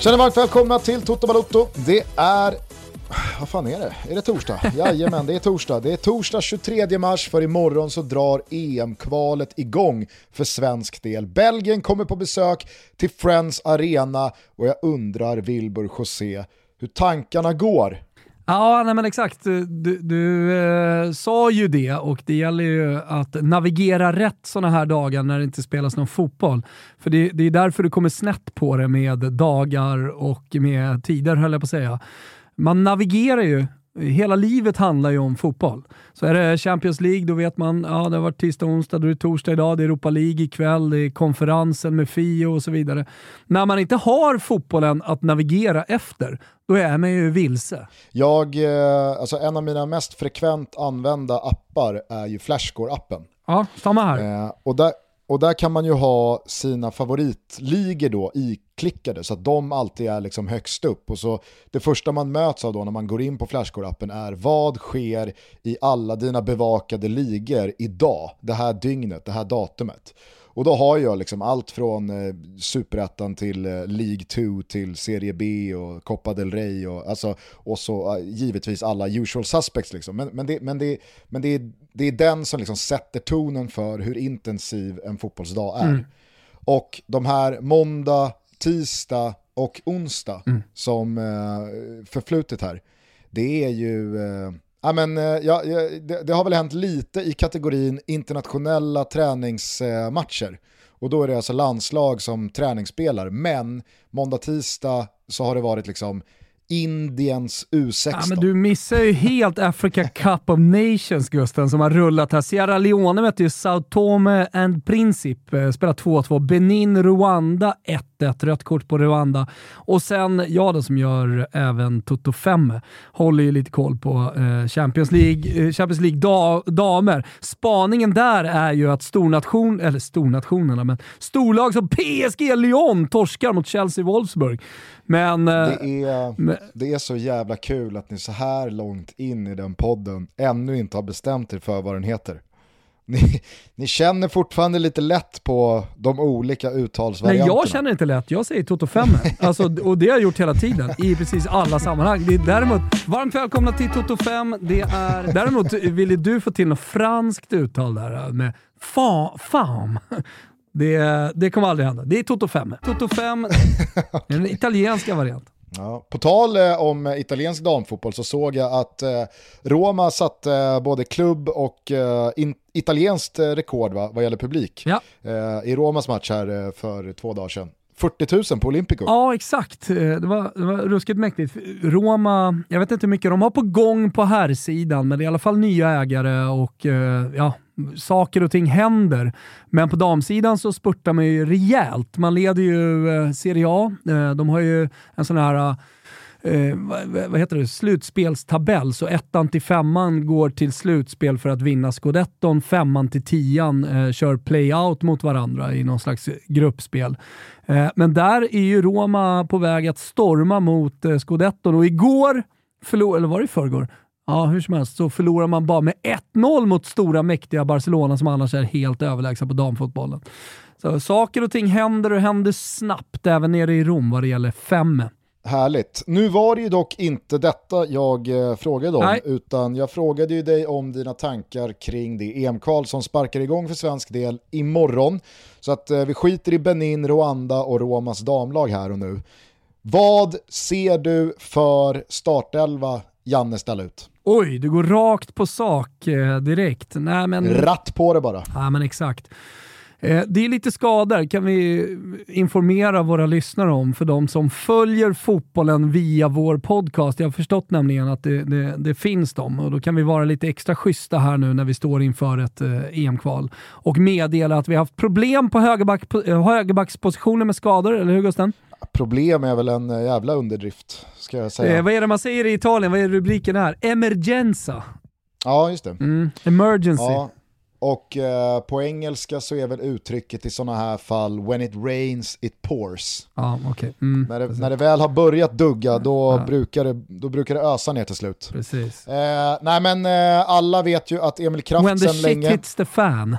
Känner varmt välkomna till Toto Balotto. Det är... Vad fan är det? Är det torsdag? Jajamän, det är torsdag. Det är torsdag 23 mars för imorgon så drar EM-kvalet igång för svensk del. Belgien kommer på besök till Friends Arena och jag undrar Wilbur José hur tankarna går Ja, nej men exakt. Du, du eh, sa ju det och det gäller ju att navigera rätt sådana här dagar när det inte spelas någon fotboll. För det, det är därför du kommer snett på det med dagar och med tider höll jag på att säga. Man navigerar ju Hela livet handlar ju om fotboll. Så är det Champions League, då vet man, ja det har varit tisdag, onsdag, då är det torsdag idag, det är Europa League ikväll, det är konferensen med Fio och så vidare. När man inte har fotbollen att navigera efter, då är man ju vilse. Jag, eh, alltså en av mina mest frekvent använda appar är ju Flashscore-appen. Ja, samma här. Eh, och där, och där kan man ju ha sina favoritligor då iklickade så att de alltid är liksom högst upp. Och så det första man möts av då när man går in på Flashcore-appen är vad sker i alla dina bevakade ligor idag, det här dygnet, det här datumet. Och då har jag liksom allt från eh, Superettan till eh, League 2 till Serie B och Copa del Rey och, alltså, och så uh, givetvis alla usual suspects. Liksom. Men, men, det, men, det, men det, är, det är den som liksom sätter tonen för hur intensiv en fotbollsdag är. Mm. Och de här måndag, tisdag och onsdag mm. som uh, förflutit här, det är ju... Uh, Ja, men, eh, ja, det, det, har väl hänt lite i kategorin internationella träningsmatcher. Och då är det alltså landslag som träningsspelar. Men måndag, tisdag så har det varit liksom Indiens U16. Ja, men du missar ju helt Africa Cup of Nations Gusten som har rullat här. Sierra Leone mötte ju Sao Tome and Principe, eh, spelar 2-2. Benin, Rwanda 1-1, rött kort på Rwanda. Och sen jag då som gör även Toto 5, håller ju lite koll på eh, Champions League, eh, Champions League da, damer. Spaningen där är ju att stornation, eller stornationerna, men storlag som PSG Lyon torskar mot Chelsea Wolfsburg. Men, eh, det, är, men, det är så jävla kul att ni så här långt in i den podden ännu inte har bestämt er för vad den heter. Ni, ni känner fortfarande lite lätt på de olika uttalsvarianterna. Nej, jag känner inte lätt. Jag säger Toto 5. Alltså, och det har jag gjort hela tiden i precis alla sammanhang. Det är däremot, varmt välkomna till Toto 5. Det är, däremot ville du få till något franskt uttal där med fa, fam. Det, det kommer aldrig hända. Det är Toto 5. Toto 5, den italienska varianten. Ja, på tal eh, om italiensk damfotboll så såg jag att eh, Roma satte eh, både klubb och italienskt rekord va, vad gäller publik ja. i Romas match här för två dagar sedan. 40 000 på Olympico. Ja, exakt. Det var, det var ruskigt mäktigt. Roma, jag vet inte hur mycket de har på gång på här sidan men det är i alla fall nya ägare och ja, saker och ting händer. Men på damsidan så spurtar man ju rejält. Man leder ju eh, Serie A. Eh, de har ju en sån här eh, eh vad heter det, slutspelstabell. Så ettan till femman går till slutspel för att vinna scudetton. Femman till tian eh, kör playout mot varandra i någon slags gruppspel. Eh, men där är ju Roma på väg att storma mot eh, scudetton och igår, förlor, eller var det i förrgår? Ja, hur som helst så förlorar man bara med 1-0 mot stora mäktiga Barcelona som annars är helt överlägsna på damfotbollen. Så saker och ting händer och händer snabbt även nere i Rom vad det gäller fem. Härligt. Nu var det ju dock inte detta jag eh, frågade om, Nej. utan jag frågade ju dig om dina tankar kring det EM-kval som sparkar igång för svensk del imorgon. Så att eh, vi skiter i Benin, Rwanda och Romas damlag här och nu. Vad ser du för startelva Janne ställa ut? Oj, du går rakt på sak eh, direkt. Nej, men... Ratt på det bara. Ja, men exakt. Eh, det är lite skador kan vi informera våra lyssnare om för de som följer fotbollen via vår podcast. Jag har förstått nämligen att det, det, det finns dem och då kan vi vara lite extra schyssta här nu när vi står inför ett eh, EM-kval och meddela att vi har haft problem på högerback, högerbackspositionen med skador, eller hur Gusten? Problem är väl en jävla underdrift, ska jag säga. Eh, vad är det man säger i Italien? Vad är rubriken här? Emergenza. Ja, just det. Mm. Emergency. Ja. Och eh, på engelska så är väl uttrycket i sådana här fall when it rains it pours. Ja, okay. Mm, när, det, när det väl har börjat dugga då, ja. brukar, det, då brukar det ösa ner till slut. Precis. Eh, nej men eh, alla vet ju att Emil Kraft sen länge... When the shit hits the fan.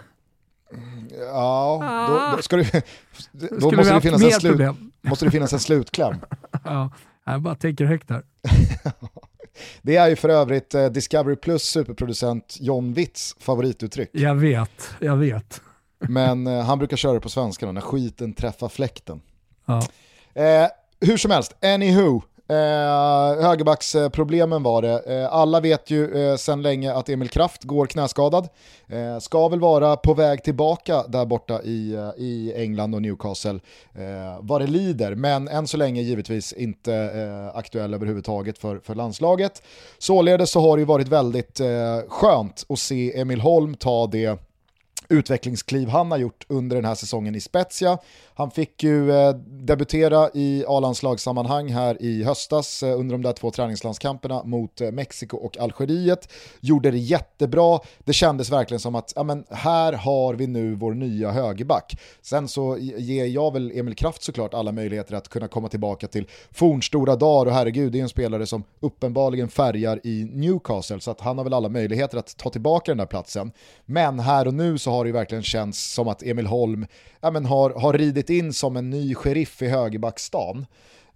Ja, då, då, ska det, då måste, det finnas en slut, måste det finnas en slutkläm. ja, jag bara tänker högt här. Det är ju för övrigt eh, Discovery Plus superproducent John Witts favorituttryck. Jag vet, jag vet. Men eh, han brukar köra det på svenska då, när skiten träffar fläkten. Ja. Eh, hur som helst, anywho, Eh, högerbacksproblemen var det. Eh, alla vet ju eh, sedan länge att Emil Kraft går knäskadad. Eh, ska väl vara på väg tillbaka där borta i, eh, i England och Newcastle eh, vad det lider. Men än så länge givetvis inte eh, aktuell överhuvudtaget för, för landslaget. Således så har det ju varit väldigt eh, skönt att se Emil Holm ta det utvecklingskliv han har gjort under den här säsongen i Spezia. Han fick ju eh, debutera i A-landslagssammanhang här i höstas eh, under de där två träningslandskamperna mot eh, Mexiko och Algeriet. Gjorde det jättebra, det kändes verkligen som att ja, men här har vi nu vår nya högerback. Sen så ger jag väl Emil Kraft såklart alla möjligheter att kunna komma tillbaka till fornstora dagar och herregud, det är en spelare som uppenbarligen färgar i Newcastle så att han har väl alla möjligheter att ta tillbaka den där platsen. Men här och nu så har det ju verkligen känts som att Emil Holm ja, men har, har ridit in som en ny sheriff i högerbackstan.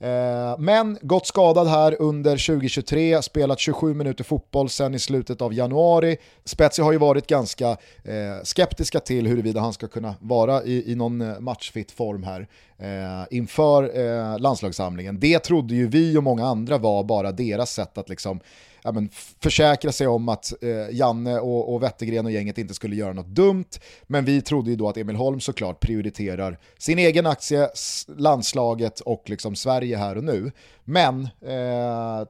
Eh, men gått skadad här under 2023, spelat 27 minuter fotboll sen i slutet av januari. Spezia har ju varit ganska eh, skeptiska till huruvida han ska kunna vara i, i någon eh, matchfit form här eh, inför eh, landslagssamlingen. Det trodde ju vi och många andra var bara deras sätt att liksom ja, men, försäkra sig om att eh, Janne och, och Wettergren och gänget inte skulle göra något dumt. Men vi trodde ju då att Emil Holm såklart prioriterar sin egen aktie, landslaget och liksom Sverige här och nu. Men eh,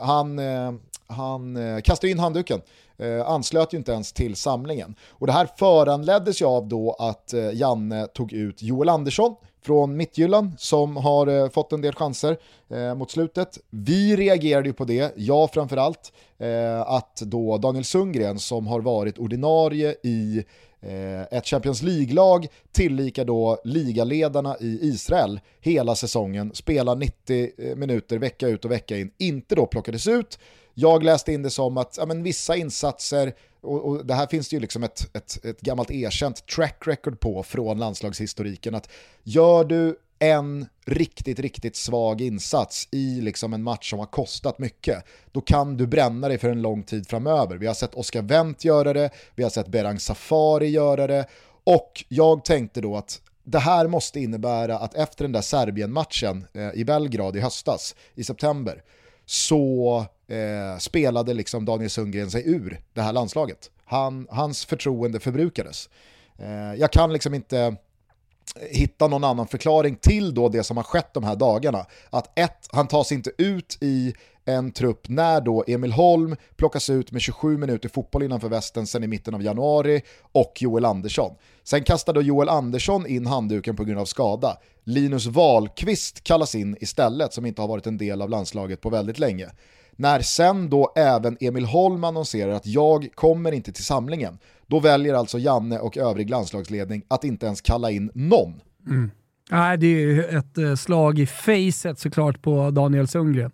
han, eh, han eh, kastade in handduken. Eh, anslöt ju inte ens till samlingen. Och det här föranleddes ju av då att eh, Janne tog ut Joel Andersson från Mittjylland som har eh, fått en del chanser eh, mot slutet. Vi reagerade ju på det, jag framförallt, eh, att då Daniel Sundgren som har varit ordinarie i eh, ett Champions League-lag tillika då ligaledarna i Israel hela säsongen, spelar 90 eh, minuter vecka ut och vecka in, inte då plockades ut. Jag läste in det som att ja, men vissa insatser och, och, det här finns det ju liksom ett, ett, ett gammalt erkänt track record på från landslagshistoriken att gör du en riktigt, riktigt svag insats i liksom en match som har kostat mycket, då kan du bränna dig för en lång tid framöver. Vi har sett Oscar Wendt göra det, vi har sett Berang Safari göra det, och jag tänkte då att det här måste innebära att efter den där Serbien-matchen eh, i Belgrad i höstas, i september, så eh, spelade liksom Daniel Sundgren sig ur det här landslaget. Han, hans förtroende förbrukades. Eh, jag kan liksom inte eh, hitta någon annan förklaring till då det som har skett de här dagarna. Att ett, han tas inte ut i en trupp när då Emil Holm plockas ut med 27 minuter fotboll innanför västen sen i mitten av januari och Joel Andersson. Sen kastade Joel Andersson in handduken på grund av skada. Linus Wahlqvist kallas in istället som inte har varit en del av landslaget på väldigt länge. När sen då även Emil Holm annonserar att jag kommer inte till samlingen, då väljer alltså Janne och övrig landslagsledning att inte ens kalla in någon. Mm. Nej, det är ju ett eh, slag i facet såklart på Daniel Sundgren.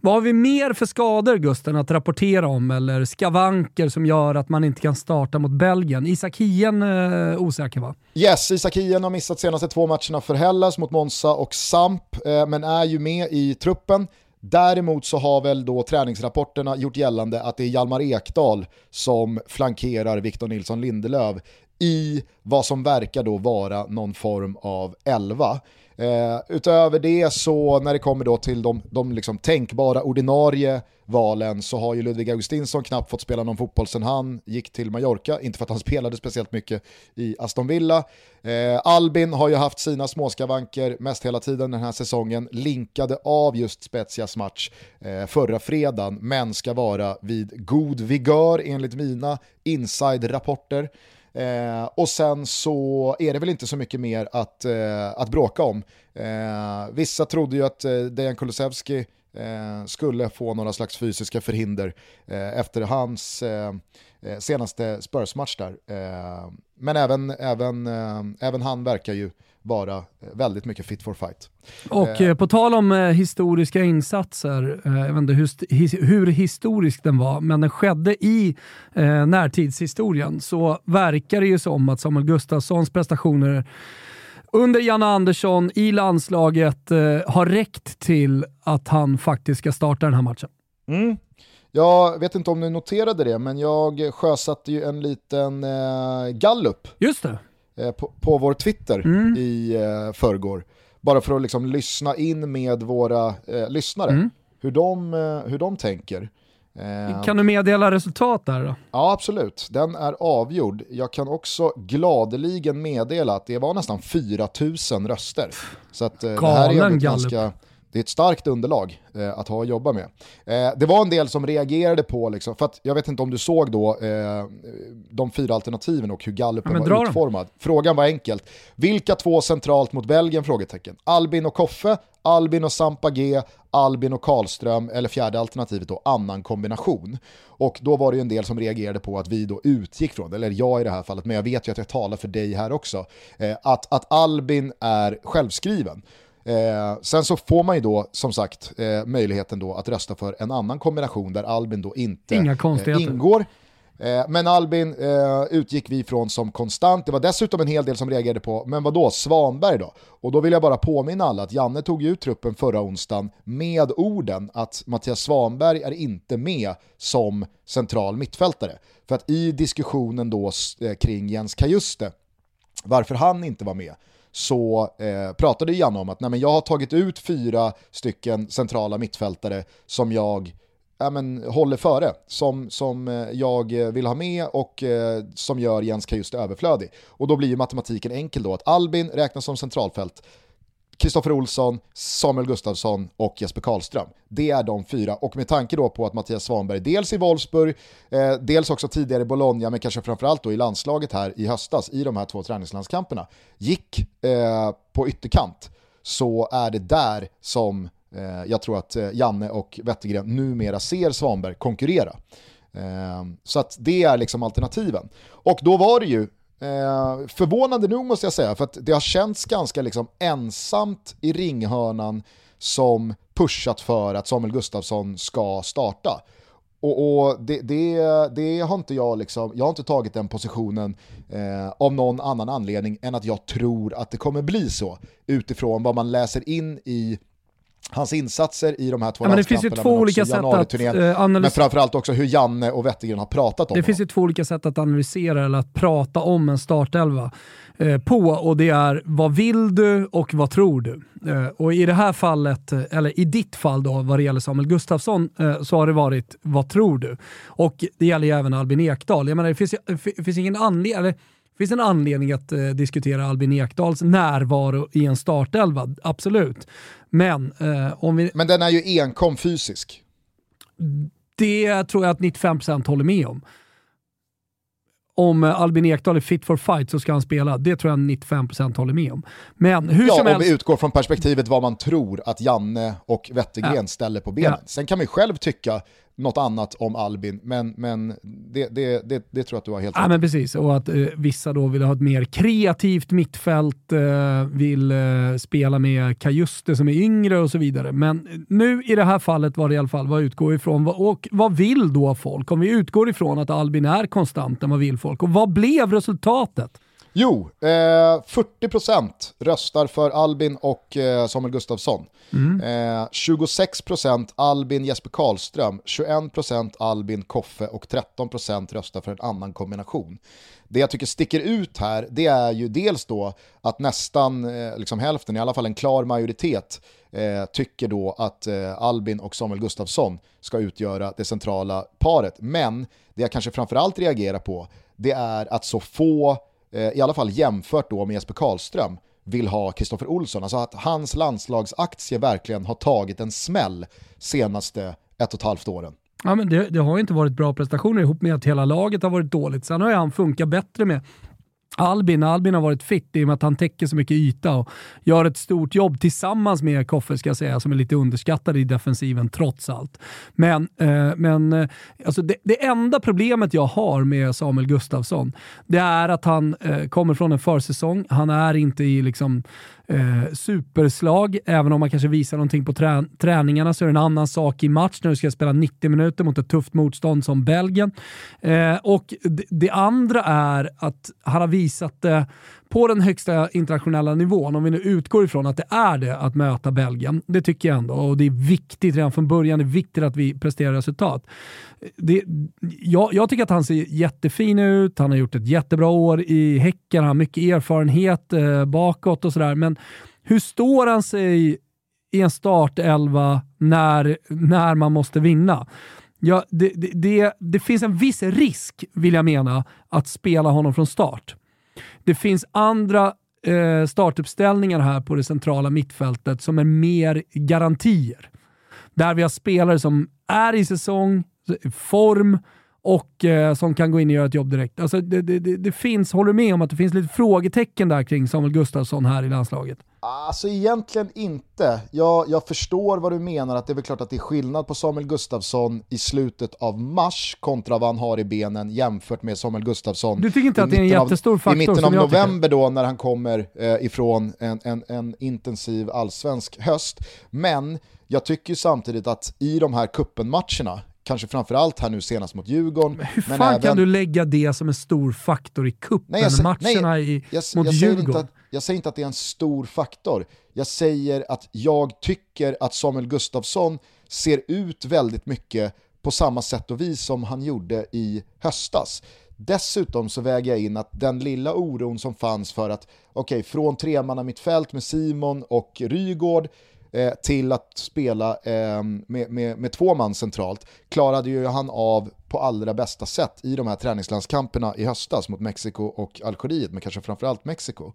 Vad har vi mer för skador Gusten att rapportera om eller skavanker som gör att man inte kan starta mot Belgien? Isak Hien eh, osäker va? Yes, Isak Hien har missat senaste två matcherna för Hellas mot Monza och Samp, eh, men är ju med i truppen. Däremot så har väl då träningsrapporterna gjort gällande att det är Hjalmar Ekdal som flankerar Victor Nilsson Lindelöf i vad som verkar då vara någon form av elva. Eh, utöver det så när det kommer då till de, de liksom tänkbara ordinarie valen så har ju Ludvig Augustinsson knappt fått spela någon fotboll sedan han gick till Mallorca, inte för att han spelade speciellt mycket i Aston Villa. Eh, Albin har ju haft sina småskavanker mest hela tiden den här säsongen, linkade av just Spezias match eh, förra fredagen, men ska vara vid god vigör enligt mina inside-rapporter. Eh, och sen så är det väl inte så mycket mer att, eh, att bråka om. Eh, vissa trodde ju att eh, Dejan Kulusevski eh, skulle få några slags fysiska förhinder eh, efter hans eh, eh senaste Spurs-match där. Eh, men även, även, eh, även han verkar ju vara väldigt mycket fit for fight. Och på tal om historiska insatser, jag vet inte hur, hur, historisk den var, men den skedde i närtidshistorien, så verkar det ju som att Samuel Gustafssons prestationer under Janne Andersson i landslaget eh, har räckt till att han faktiskt ska starta den här matchen. Mm. Jag vet inte om ni noterade det, men jag sjösatte ju en liten eh, gallup. Just det. Eh, på, på, vår Twitter mm. i eh, förrgår. Bara för att liksom lyssna in med våra eh, lyssnare, mm. hur, de, eh, hur de tänker. Eh, kan du meddela resultat där då? Ja, absolut. Den är avgjord. Jag kan också gladeligen meddela att det var nästan 4000 röster. Så att, eh, det här är ganska det är ett starkt underlag eh, att ha att jobba med. Eh, det var en del som reagerade på, liksom, för att jag vet inte om du såg då eh, de fyra alternativen och hur gallupen ja, var utformad. Dem. Frågan var enkelt. Vilka två centralt mot Belgien? Frågetecken. Albin och Koffe, Albin och Sampa G, Albin och Karlström eller fjärde alternativet då annan kombination. Och då var det ju en del som reagerade på att vi då utgick från, eller jag i det här fallet, men jag vet ju att jag talar för dig här också, eh, att, att Albin är självskriven. Eh, sen så får man ju då som sagt eh, möjligheten då att rösta för en annan kombination där Albin då inte eh, ingår. Eh, men Albin eh, utgick vi från som konstant. Det var dessutom en hel del som reagerade på, men vad då Svanberg då? Och då vill jag bara påminna alla att Janne tog ut truppen förra onsdagen med orden att Mattias Svanberg är inte med som central mittfältare. För att i diskussionen då eh, kring Jens Kajuste, varför han inte var med, så eh, pratade Janne om att nej, men jag har tagit ut fyra stycken centrala mittfältare som jag ja, men, håller före, som, som eh, jag eh, vill ha med och eh, som gör Jens Kajuste överflödig. Och då blir ju matematiken enkel då, att Albin räknas som centralfält, Kristoffer Olsson, Samuel Gustafsson och Jesper Karlström. Det är de fyra och med tanke då på att Mattias Svanberg dels i Wolfsburg, eh, dels också tidigare i Bologna men kanske framförallt då i landslaget här i höstas i de här två träningslandskamperna gick eh, på ytterkant så är det där som Eh, jag tror att eh, Janne och Wettergren numera ser Svanberg konkurrera. Eh, så att det är liksom alternativen. Och då var det ju Eh, förvånande nog måste jag säga, för att det har känts ganska liksom ensamt i ringhörnan som pushat för att Samuel Gustafsson ska starta. Och, och det, det, det, har inte jag liksom, jag har inte tagit den positionen eh, av någon annan anledning än att jag tror att det kommer bli så utifrån vad man läser in i hans insatser i de här två ja, men Det finns ju två olika sätt att uh, analysera. Men framförallt också hur Janne och Wettergren har pratat om Det finns ju två olika sätt att analysera eller att prata om en startelva uh, på och det är vad vill du och vad tror du? Uh, och i det här fallet, eller i ditt fall då vad det gäller Samuel Gustafsson, så har det varit vad tror du? Och det gäller ju även Albin Ekdal. Jag menar det finns, det finns ingen anledning, finns en anledning att eh, diskutera Albin Ekdals närvaro i en startelva, absolut. Men, eh, om vi... Men den är ju enkom fysisk. Det tror jag att 95% håller med om. Om eh, Albin Ekdal är fit for fight så ska han spela. Det tror jag 95% håller med om. Men hur ja, som om helst... vi utgår från perspektivet vad man tror att Janne och Wettergren ja. ställer på benen. Ja. Sen kan man ju själv tycka något annat om Albin, men, men det, det, det, det tror jag att du har helt rätt ja, men Precis, och att eh, vissa då vill ha ett mer kreativt mittfält, eh, vill eh, spela med Kajuste som är yngre och så vidare. Men nu i det här fallet var det i alla fall vad utgår ifrån och vad vill då folk? Om vi utgår ifrån att Albin är konstant, vad vill folk? Och vad blev resultatet? Jo, eh, 40% röstar för Albin och eh, Samuel Gustafsson. Mm. Eh, 26% Albin Jesper Karlström, 21% Albin Koffe och 13% röstar för en annan kombination. Det jag tycker sticker ut här, det är ju dels då att nästan eh, liksom hälften, i alla fall en klar majoritet, eh, tycker då att eh, Albin och Samuel Gustafsson ska utgöra det centrala paret. Men det jag kanske framförallt reagerar på, det är att så få Eh, i alla fall jämfört då med Jesper Karlström, vill ha Kristoffer Olsson. Alltså att hans landslagsaktie verkligen har tagit en smäll senaste ett och ett halvt åren. Ja, men det, det har inte varit bra prestationer ihop med att hela laget har varit dåligt. Sen har ju han funkat bättre med Albin, Albin har varit fit i och med att han täcker så mycket yta och gör ett stort jobb tillsammans med Koffe, ska jag säga, som är lite underskattad i defensiven trots allt. Men, eh, men eh, alltså det, det, enda problemet jag har med Samuel Gustafsson, det är att han eh, kommer från en försäsong. Han är inte i liksom eh, superslag. Även om man kanske visar någonting på trä träningarna så är det en annan sak i match när du ska spela 90 minuter mot ett tufft motstånd som Belgien. Eh, och det andra är att han har visat det på den högsta internationella nivån, om vi nu utgår ifrån att det är det att möta Belgien, det tycker jag ändå, och det är viktigt redan från början, det är viktigt att vi presterar resultat. Det, jag, jag tycker att han ser jättefin ut, han har gjort ett jättebra år i Häcken, han har mycket erfarenhet eh, bakåt och sådär, men hur står han sig i en startelva när, när man måste vinna? Ja, det, det, det, det finns en viss risk, vill jag mena, att spela honom från start. Det finns andra eh, startuppställningar här på det centrala mittfältet som är mer garantier. Där vi har spelare som är i säsong, form och eh, som kan gå in och göra ett jobb direkt. Alltså, det, det, det, finns, håller du med om att det finns lite frågetecken där kring Samuel Gustafsson här i landslaget? Alltså egentligen inte. Jag, jag förstår vad du menar, att det är väl klart att det är skillnad på Samuel Gustafsson i slutet av mars kontra vad han har i benen jämfört med Samuel Gustafsson Du tycker inte att det är en jättestor av, faktor? I mitten av november då när han kommer eh, ifrån en, en, en intensiv allsvensk höst. Men jag tycker samtidigt att i de här kuppenmatcherna kanske framförallt här nu senast mot Djurgården. Men hur fan även... kan du lägga det som en stor faktor i cupen-matcherna i, jag, mot jag Djurgården? Att, jag säger inte att det är en stor faktor. Jag säger att jag tycker att Samuel Gustafsson ser ut väldigt mycket på samma sätt och vis som han gjorde i höstas. Dessutom så väger jag in att den lilla oron som fanns för att, okej, okay, från tremanna mittfält med Simon och Rygård eh, till att spela eh, med, med, med, två man centralt klarade ju han av på allra bästa sätt i de här träningslandskamperna i höstas mot Mexiko och Algeriet, men kanske framförallt Mexiko.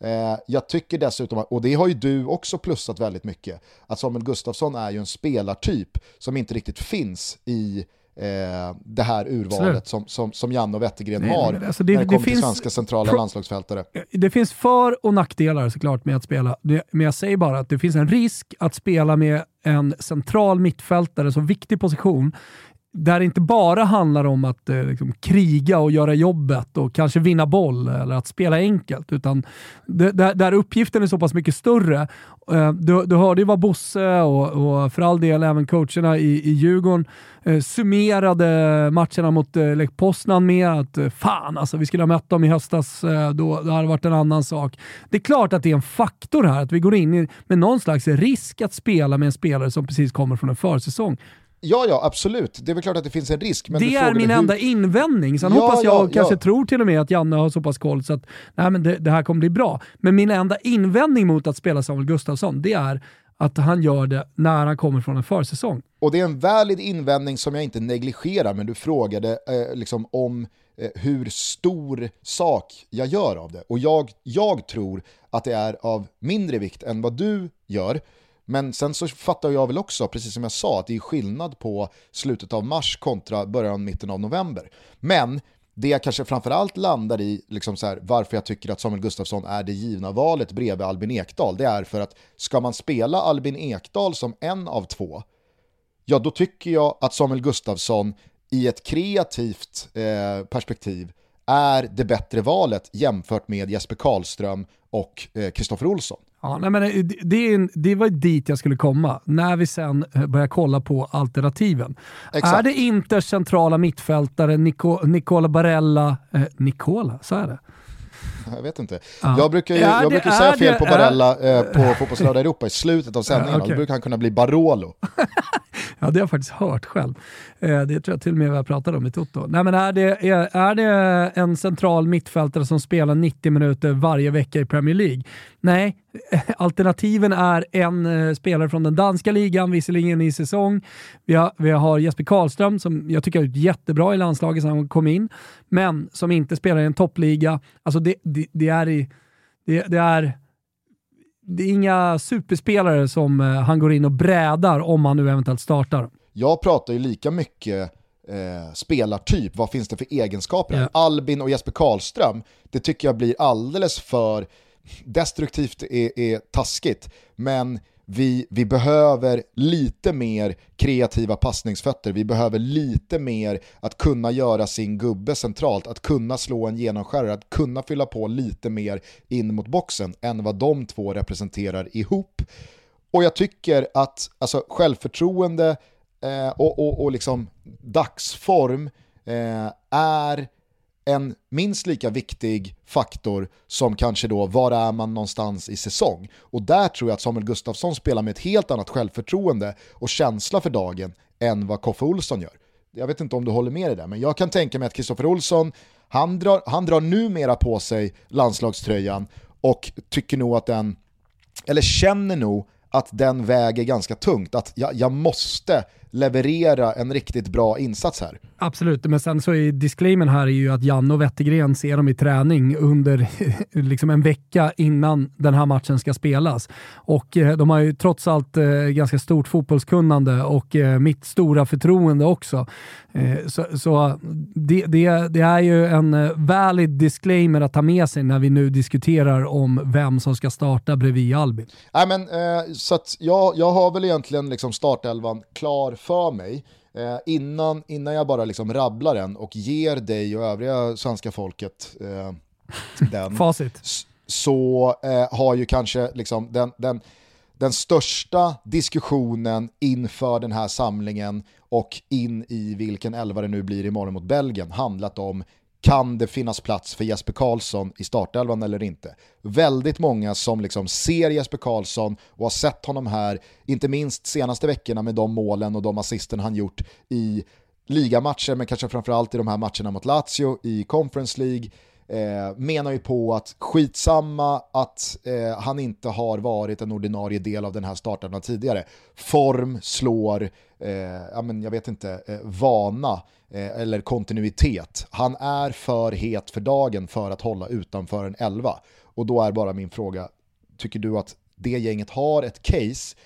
Eh, jag tycker dessutom, och det har ju du också plussat väldigt mycket, att Samuel Gustafsson är ju en spelartyp som inte riktigt finns i eh, det här urvalet som, som, som Janne och Wettergren Nej, har alltså det, när det kommer det till svenska centrala landslagsfältare. Det finns för och nackdelar såklart med att spela, men jag säger bara att det finns en risk att spela med en central mittfältare, så viktig position, där det inte bara handlar om att eh, liksom, kriga och göra jobbet och kanske vinna boll eller att spela enkelt, utan det, där, där, uppgiften är så pass mycket större. Eh, du, du hörde ju vad Bosse och, och, för all del även coacherna i, i Djurgården eh, summerade matcherna mot eh, Lech Poznan med att eh, fan alltså, vi skulle ha mött dem i höstas, eh, då, då hade det varit en annan sak. Det är klart att det är en faktor här, att vi går in med någon slags risk att spela med en spelare som precis kommer från en försäsong. Ja, ja, absolut. Det är väl klart att det finns en risk. Men det är min hur... enda invändning. Sen ja, hoppas jag, ja, kanske ja. tror till och med att Janne har så pass koll så att nej, men det, det, här kommer bli bra. Men min enda invändning mot att spela Samuel Gustafsson, det är att han gör det när han kommer från en försäsong. Och det är en valid invändning som jag inte negligerar, men du frågade eh, liksom om eh, hur stor sak jag gör av det. Och jag, jag tror att det är av mindre vikt än vad du gör. Men sen så fattar jag väl också, precis som jag sa, att det är skillnad på slutet av mars kontra början, mitten av november. Men det jag kanske framförallt landar i, liksom så här, varför jag tycker att Samuel Gustafsson är det givna valet bredvid Albin Ekdal, det är för att ska man spela Albin Ekdal som en av två, ja då tycker jag att Samuel Gustafsson i ett kreativt eh, perspektiv är det bättre valet jämfört med Jesper Karlström och eh, Kristoffer eh, Olsson. Ja, nej, men det, det, det var dit jag skulle komma, när vi sen eh, börjar kolla på alternativen. Exakt. Är det Inters centrala mittfältare Nico, Nicola Barella, eh, Nicola, så är det? Jag vet inte. Ja. Jag brukar, ju, jag brukar säga fel det, på Barella äh, på Fotbollslördag Europa i slutet av sändningen. Okay. Då brukar han kunna bli Barolo. ja, det har jag faktiskt hört själv. Eh, det tror jag till och med vi har pratat om i Toto. Nej, men är, det, är, är det en central mittfältare som spelar 90 minuter varje vecka i Premier League? Nej, alternativen är en eh, spelare från den danska ligan, visserligen i säsong. Vi har, vi har Jesper Karlström som jag tycker har gjort jättebra i landslaget sedan han kom in, men som inte spelar i en toppliga. Alltså det, det, det är i, det, det, är det är inga superspelare som eh, han går in och brädar om han nu eventuellt startar. Jag pratar ju lika mycket eh, spelartyp, vad finns det för egenskaper? Yeah. Albin och Jesper Karlström, det tycker jag blir alldeles för destruktivt är, är taskigt, men vi, vi behöver lite mer kreativa passningsfötter, vi behöver lite mer att kunna göra sin gubbe centralt, att kunna slå en genomskärare, att kunna fylla på lite mer in mot boxen än vad de två representerar ihop. Och jag tycker att alltså, självförtroende eh, och, och, och liksom dagsform eh, är en minst lika viktig faktor som kanske då var är man någonstans i säsong. Och där tror jag att Samuel Gustafsson spelar med ett helt annat självförtroende och känsla för dagen än vad Koffe Olsson gör. Jag vet inte om du håller med i det, men jag kan tänka mig att Kristoffer Olsson, han drar, han drar numera på sig landslagströjan och tycker nog att den, eller känner nog att den väger ganska tungt, att jag, jag måste leverera en riktigt bra insats här. Absolut, men sen så är disclaimen här är ju att Janne och Wettergren ser dem i träning under liksom en vecka innan den här matchen ska spelas. Och eh, de har ju trots allt eh, ganska stort fotbollskunnande och eh, mitt stora förtroende också. Så, så det, det, det, är ju en valid disclaimer att ta med sig när vi nu diskuterar om vem som ska starta bredvid Albin. Nej, men, så jag, jag har väl egentligen liksom startelvan klar för mig. Eh, innan, innan jag bara liksom rabblar den och ger dig och övriga svenska folket eh, den. Facit. Så eh, har ju kanske liksom den, den, den största diskussionen inför den här samlingen och in i vilken elva det nu blir imorgon mot Belgien handlat om kan det finnas plats för Jesper Karlsson i startelvan eller inte? Väldigt många som liksom ser Jesper Karlsson och har sett honom här, inte minst senaste veckorna med de målen och de assisten han gjort i ligamatcher, men kanske framförallt i de här matcherna mot Lazio i Conference League, eh, menar ju på att skitsamma att eh, han inte har varit en ordinarie del av den här starten tidigare. Form slår, eh, ja, men jag vet inte, eh, vana eh, eller kontinuitet. Han är för het för dagen för att hålla utanför en elva. Och då är bara min fråga, tycker du att det gänget har ett case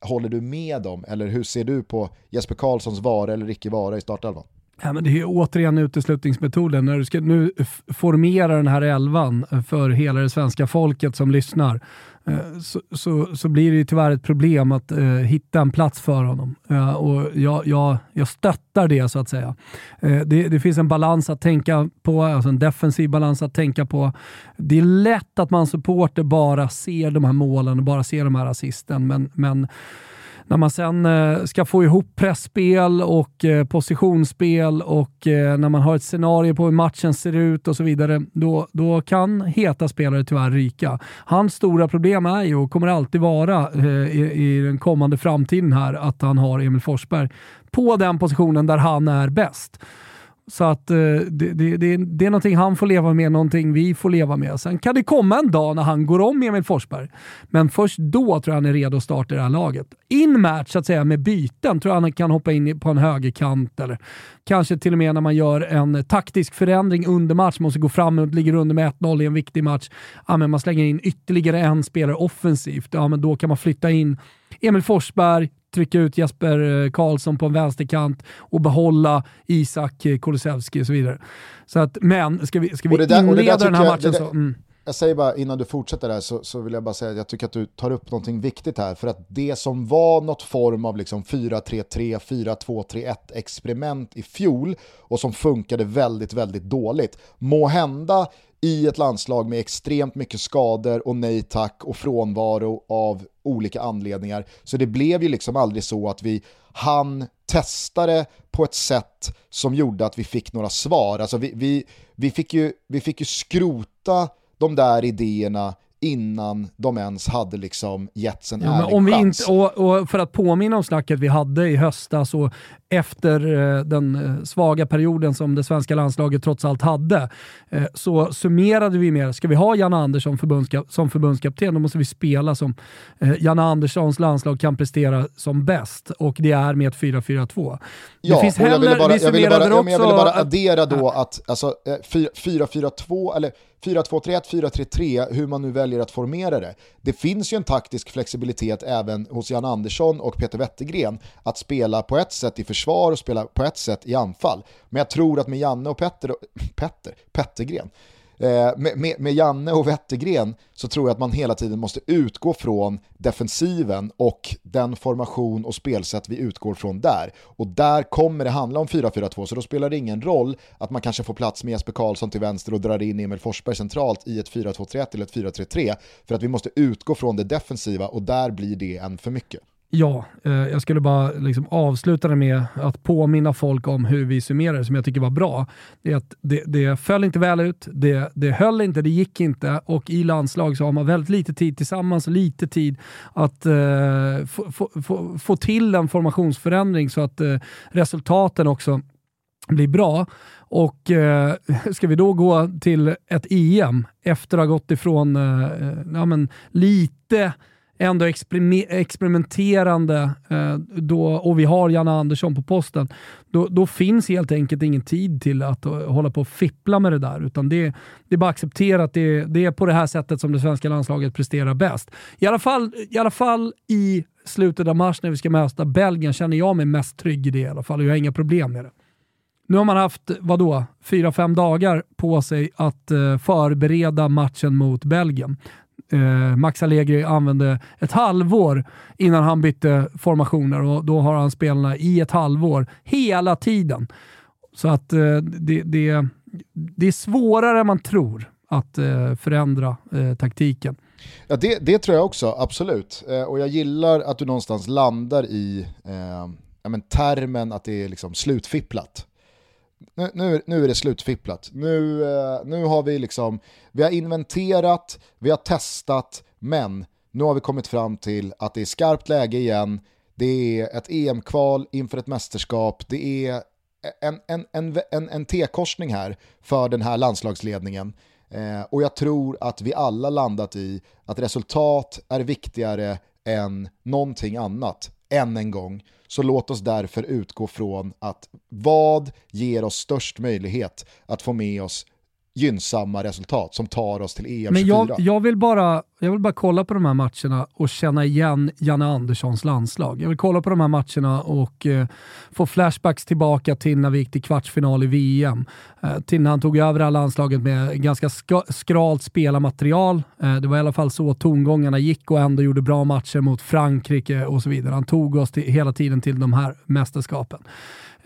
Håller du med dem eller hur ser du på Jesper Karlssons vara eller icke vara i startelvan? Ja, men det är återigen uteslutningsmetoden. När du ska nu formera den här elvan för hela det svenska folket som lyssnar eh, så, så, så blir det ju tyvärr ett problem att eh, hitta en plats för honom. Eh, och jag, jag, jag stöttar det så att säga. Eh, det, det, finns en balans att tänka på, alltså en defensiv balans att tänka på. Det är lätt att man supporter bara ser de här målen och bara ser de här assisten, men, men när man sen eh, ska få ihop pressspel och eh, positionsspel och eh, när man har ett scenario på hur matchen ser ut och så vidare, då, då kan heta spelare tyvärr ryka. Hans stora problem är ju, och kommer alltid vara i, i den kommande framtiden här, att han har Emil Forsberg på den positionen där han är bäst. Så att eh, det, det, det, det, är någonting han får leva med, någonting vi får leva med. Sen kan det komma en dag när han går om Emil Forsberg. Men först då tror jag han är redo att starta det här laget. In match, så att säga, med byten tror jag han kan hoppa in på en högerkant eller kanske till och med när man gör en taktisk förändring under match, måste gå fram och ligger under med 1-0 i en viktig match. Ja, men man slänger in ytterligare en spelare offensivt. Ja, men då kan man flytta in Emil Forsberg, trycka ut Jesper eh, Karlsson på en vänsterkant och behålla Isak eh, Kulusevski och så vidare. Så att, men ska vi, ska vi där, inleda den här matchen jag, så... Mm. Jag säger bara innan du fortsätter där så, så, vill jag bara säga att jag tycker att du tar upp någonting viktigt här för att det som var något form av liksom 4-3-3, 4-2-3-1 experiment i fjol och som funkade väldigt, väldigt dåligt. Må hända i ett landslag med extremt mycket skador och nej tack och frånvaro av olika anledningar. Så det blev ju liksom aldrig så att vi hann testa det på ett sätt som gjorde att vi fick några svar. Alltså vi, vi, vi, fick, ju, vi fick ju skrota de där idéerna innan de ens hade liksom getts en ja, ärlig om vi chans. Inte, och, och, för att påminna om snacket vi hade i höstas och efter eh, den eh, svaga perioden som det svenska landslaget trots allt hade, eh, så summerade vi med, ska vi ha Janne Andersson förbundska, som förbundskapten, då måste vi spela som Janne Anderssons landslag kan prestera som bäst och det är med ett 4-4-2. Ja, finns heller, jag ville bara, jag ville bara, jag ville bara addera då att alltså, 4-4-2, eller 4-2-3-1, 4-3-3, hur man nu väljer att formera det. Det finns ju en taktisk flexibilitet även hos Jan Andersson och Peter Wettergren att spela på ett sätt i försvar och spela på ett sätt i anfall. Men jag tror att med Janne och Petter, Petter, Pettergren, Eh, med, med, med, Janne och Wettergren så tror jag att man hela tiden måste utgå från defensiven och den formation och spelsätt vi utgår från där. Och där kommer det handla om 4-4-2, så då spelar det ingen roll att man kanske får plats med Jesper Karlsson till vänster och drar in Emil Forsberg centralt i ett 4-2-3-1 eller ett 4-3-3, för att vi måste utgå från det defensiva och där blir det en för mycket. Ja, eh, jag skulle bara liksom avsluta det med att påminna folk om hur vi summerar som jag tycker var bra. Det, är att det, det föll inte väl ut, det, det höll inte, det gick inte och i landslag så har man väldigt lite tid tillsammans, lite tid att eh, få, få, få, få, till en formationsförändring så att eh, resultaten också blir bra. Och eh, ska vi då gå till ett EM efter att ha gått ifrån eh, eh ja, men, lite ändå experimenterande eh, då, och vi har Janne Andersson på posten, då, då, finns helt enkelt ingen tid till att eh, hålla på och fippla med det där. Utan det, det är bara att acceptera att det, det, är på det här sättet som det svenska landslaget presterar bäst. I alla fall i, alla fall i slutet av mars när vi ska möta Belgien känner jag mig mest trygg i det i alla fall och jag har inga problem med det. Nu har man haft, vadå, fyra, fem dagar på sig att eh, förbereda matchen mot Belgien eh, Max Allegri använde ett halvår innan han bytte formationer och då har han spelarna i ett halvår hela tiden. Så att eh, det, det, det är svårare än man tror att eh, förändra eh, taktiken. Ja, det, det, tror jag också, absolut. Eh, och jag gillar att du någonstans landar i eh, ja, men termen att det är liksom slutfipplat nu, nu, nu är det slutfipplat. Nu, eh, nu har vi liksom, vi har inventerat, vi har testat, men nu har vi kommit fram till att det är skarpt läge igen, det är ett EM-kval inför ett mästerskap, det är en, en, en, en, en T-korsning här för den här landslagsledningen. Eh, och jag tror att vi alla landat i att resultat är viktigare än någonting annat, än en gång. Så låt oss därför utgå från att vad ger oss störst möjlighet att få med oss gynnsamma resultat som tar oss till EM24. Men jag, jag, vill bara, jag vill bara kolla på de här matcherna och känna igen Janne Anderssons landslag. Jag vill kolla på de här matcherna och eh, få flashbacks tillbaka till när vi gick till kvartsfinal i VM. Eh, till när han tog över det här landslaget med ganska skralt spelarmaterial. Eh, det var i alla fall så tongångarna gick och ändå gjorde bra matcher mot Frankrike och så vidare. Han tog oss till, hela tiden till de här mästerskapen.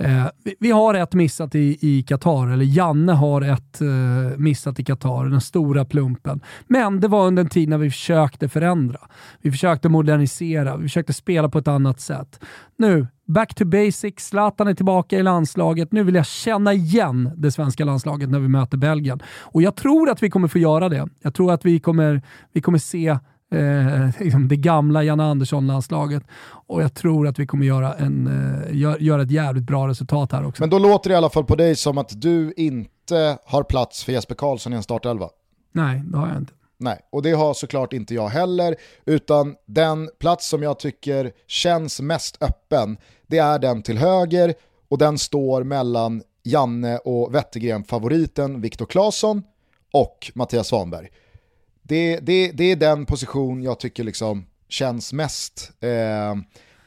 Eh, vi, har ett missat i Qatar, eller Janne har ett eh, missat i Qatar, den stora plumpen. Men det var under en tid när vi försökte förändra. Vi försökte modernisera, vi försökte spela på ett annat sätt. Nu, back to basics, Zlatan är tillbaka i landslaget. Nu vill jag känna igen det svenska landslaget när vi möter Belgien. Och jag tror att vi kommer få göra det. Jag tror att vi kommer, vi kommer se eh, liksom det gamla Janne Andersson-landslaget. Och jag tror att vi kommer göra, en, eh, gör, göra ett jävligt bra resultat här också. Men då låter det i alla fall på dig som att du inte har plats för Jesper Karlsson i en startelva. Nej, det har jag inte. Nej, och det har såklart inte jag heller, utan den plats som jag tycker känns mest öppen, det är den till höger och den står mellan Janne och Wettergren-favoriten Viktor Claesson och Mattias Svanberg det, det, det är den position jag tycker liksom känns mest... Eh,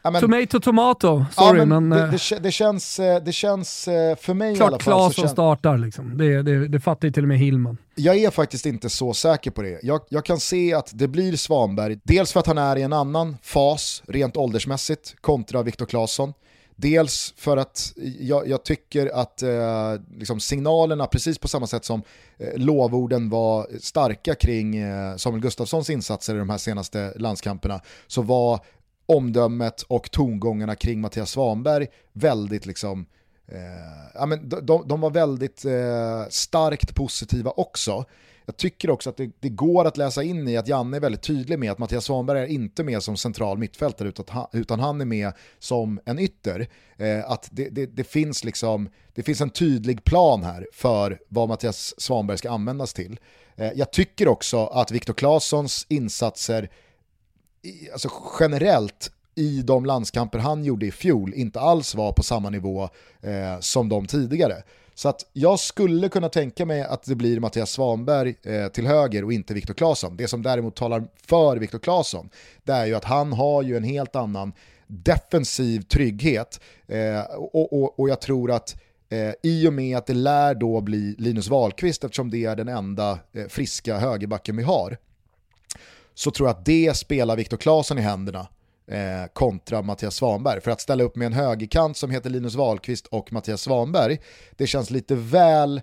men, tomato, tomato. Sorry, ja, men, men det, det, det, känns, eh, det känns eh, för mig klart i alla fall... Klart Claesson startar liksom. Det, det, det fattar ju till och med Hillman. Jag är faktiskt inte så säker på det. Jag, jag kan se att det blir Svanberg, dels för att han är i en annan fas rent åldersmässigt kontra Viktor Claesson. Dels för att jag, jag tycker att eh, liksom signalerna, precis på samma sätt som eh, lovorden var starka kring eh, Samuel Gustafssons insatser i de här senaste landskamperna, så var omdömet och tongångarna kring Mattias Svanberg väldigt liksom, eh, ja, men de, de, de var väldigt eh, starkt positiva också. Jag tycker också att det, det, går att läsa in i att Janne är väldigt tydlig med att Mattias Svanberg är inte med som central mittfältare utan, utan han är med som en ytter. Eh, att det, det, det, finns liksom, det finns en tydlig plan här för vad Mattias Svanberg ska användas till. Eh, jag tycker också att Viktor Claessons insatser alltså generellt i de landskamper han gjorde i fjol inte alls var på samma nivå eh, som de tidigare. Så att jag skulle kunna tänka mig att det blir Mattias Svanberg eh, till höger och inte Viktor Claesson. Det som däremot talar för Viktor Claesson, det är ju att han har ju en helt annan defensiv trygghet. Eh, och, och, och jag tror att Eh, I och med att det lär då bli Linus Wahlqvist eftersom det är den enda eh, friska högerbacken vi har. Så tror jag att det spelar Viktor Claesson i händerna eh, kontra Mattias Svanberg. För att ställa upp med en högerkant som heter Linus Wahlqvist och Mattias Svanberg, det känns lite väl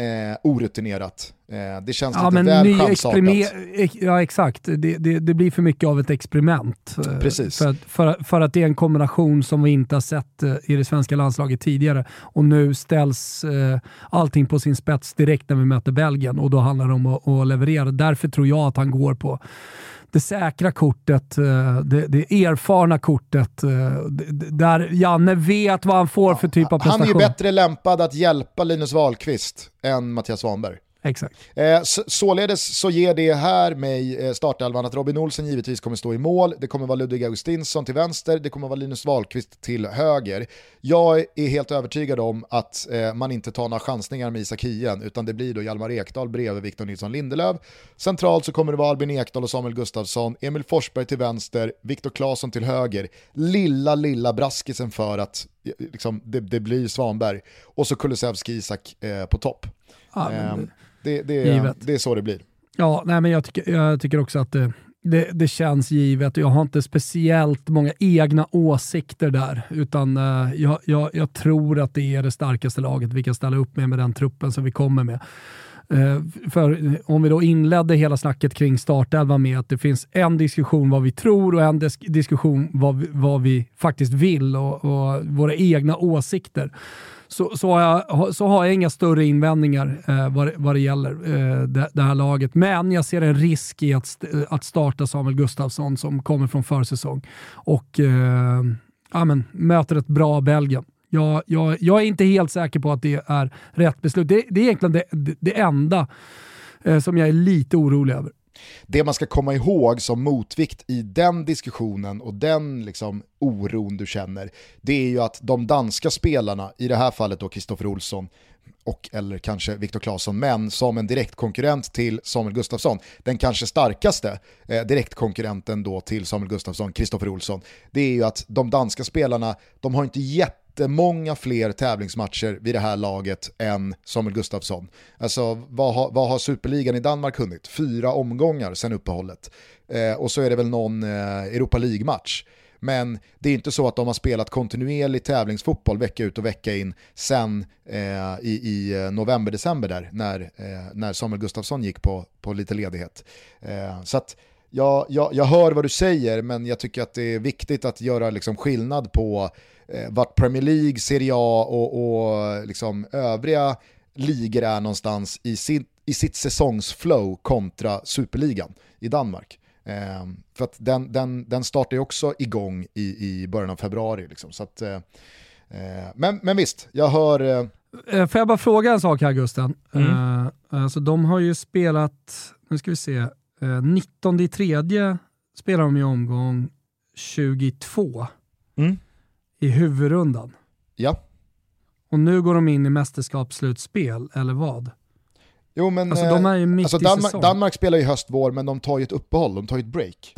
eh, orutinerat. Eh, det känns ja, lite väl chansartat. Ja exakt, det, det, det, blir för mycket av ett experiment. Eh, Precis. För, för, för, att det är en kombination som vi inte har sett eh, i det svenska landslaget tidigare. Och nu ställs eh, allting på sin spets direkt när vi möter Belgien och då handlar det om att, att leverera. Därför tror jag att han går på det säkra kortet, eh, det, det erfarna kortet, eh, där Janne vet vad han får för typ av prestation. Han är ju bättre lämpad att hjälpa Linus Wahlqvist än Mattias Svanberg. Exakt. Eh, således så ger det här mig eh, startelvan att Robin Olsen givetvis kommer stå i mål, det kommer vara Ludvig Augustinsson till vänster, det kommer vara Linus Wahlqvist till höger. Jag är helt övertygad om att eh, man inte tar några chansningar med Isak Hien, utan det blir då Hjalmar Ekdal bredvid Victor Nilsson Lindelöf. Centralt så kommer det vara Albin Ekdal och Samuel Gustafsson, Emil Forsberg till vänster, Viktor Claesson till höger. Lilla, lilla braskisen för att liksom, det, det, blir Svanberg. Och så Kulusevski Isak eh, på topp. Ja, men... Det, det, är, det är så det blir. Ja, nej, men jag, tycker, jag tycker också att det, det, det, känns givet. Jag har inte speciellt många egna åsikter där, utan uh, jag, jag, jag, tror att det är det starkaste laget vi kan ställa upp med, med den truppen som vi kommer med. Eh, för eh, om vi då inledde hela snacket kring startelvan med att det finns en diskussion vad vi tror och en diskussion vad vi, vad vi faktiskt vill och, och våra egna åsikter så, så, har, jag, så har jag inga större invändningar eh, vad, vad det gäller eh, det, det, här laget. Men jag ser en risk i att, att starta Samuel Gustafsson som kommer från försäsong och eh, amen, möter ett bra Belgien. Jag, jag, jag, är inte helt säker på att det är rätt beslut. Det, det är egentligen det, det, enda eh, som jag är lite orolig över. Det man ska komma ihåg som motvikt i den diskussionen och den liksom oron du känner, det är ju att de danska spelarna, i det här fallet då Kristoffer Olsson, och eller kanske Viktor Claesson, men som en direktkonkurrent till Samuel Gustafsson, den kanske starkaste eh, direktkonkurrenten då till Samuel Gustafsson, Kristoffer Olsson, det är ju att de danska spelarna, de har inte gett jättemånga fler tävlingsmatcher vid det här laget än Samuel Gustafsson. Alltså vad har, vad har superligan i Danmark hunnit? Fyra omgångar sedan uppehållet. Eh, och så är det väl någon eh, Europa League-match. Men det är inte så att de har spelat kontinuerlig tävlingsfotboll vecka ut och vecka in sen eh, i, i eh, november-december där när, eh, när Samuel Gustafsson gick på, på lite ledighet. Eh, så att jag, jag, jag hör vad du säger men jag tycker att det är viktigt att göra liksom skillnad på eh, vart Premier League, Serie A och, och liksom övriga ligor är någonstans i, sin, i sitt säsongsflow kontra superligan i Danmark. Eh, för att den, den, den startar ju också igång i, i början av februari. Liksom. Så att, eh, eh men, men visst, jag hör... Eh, eh... Får jag bara fråga en sak här Gusten? Mm. Uh, alltså, de har ju spelat, nu ska vi se, uh, 19 i tredje spelar de i omgång 22. Mm i huvudrundan. Ja. Och nu går de in i mästerskapsslutspel, eller vad? Jo men alltså, de är ju mitt alltså, i Danmark, säsong. Danmark spelar ju höst-vår men de tar ju ett uppehåll, de tar ju ett break.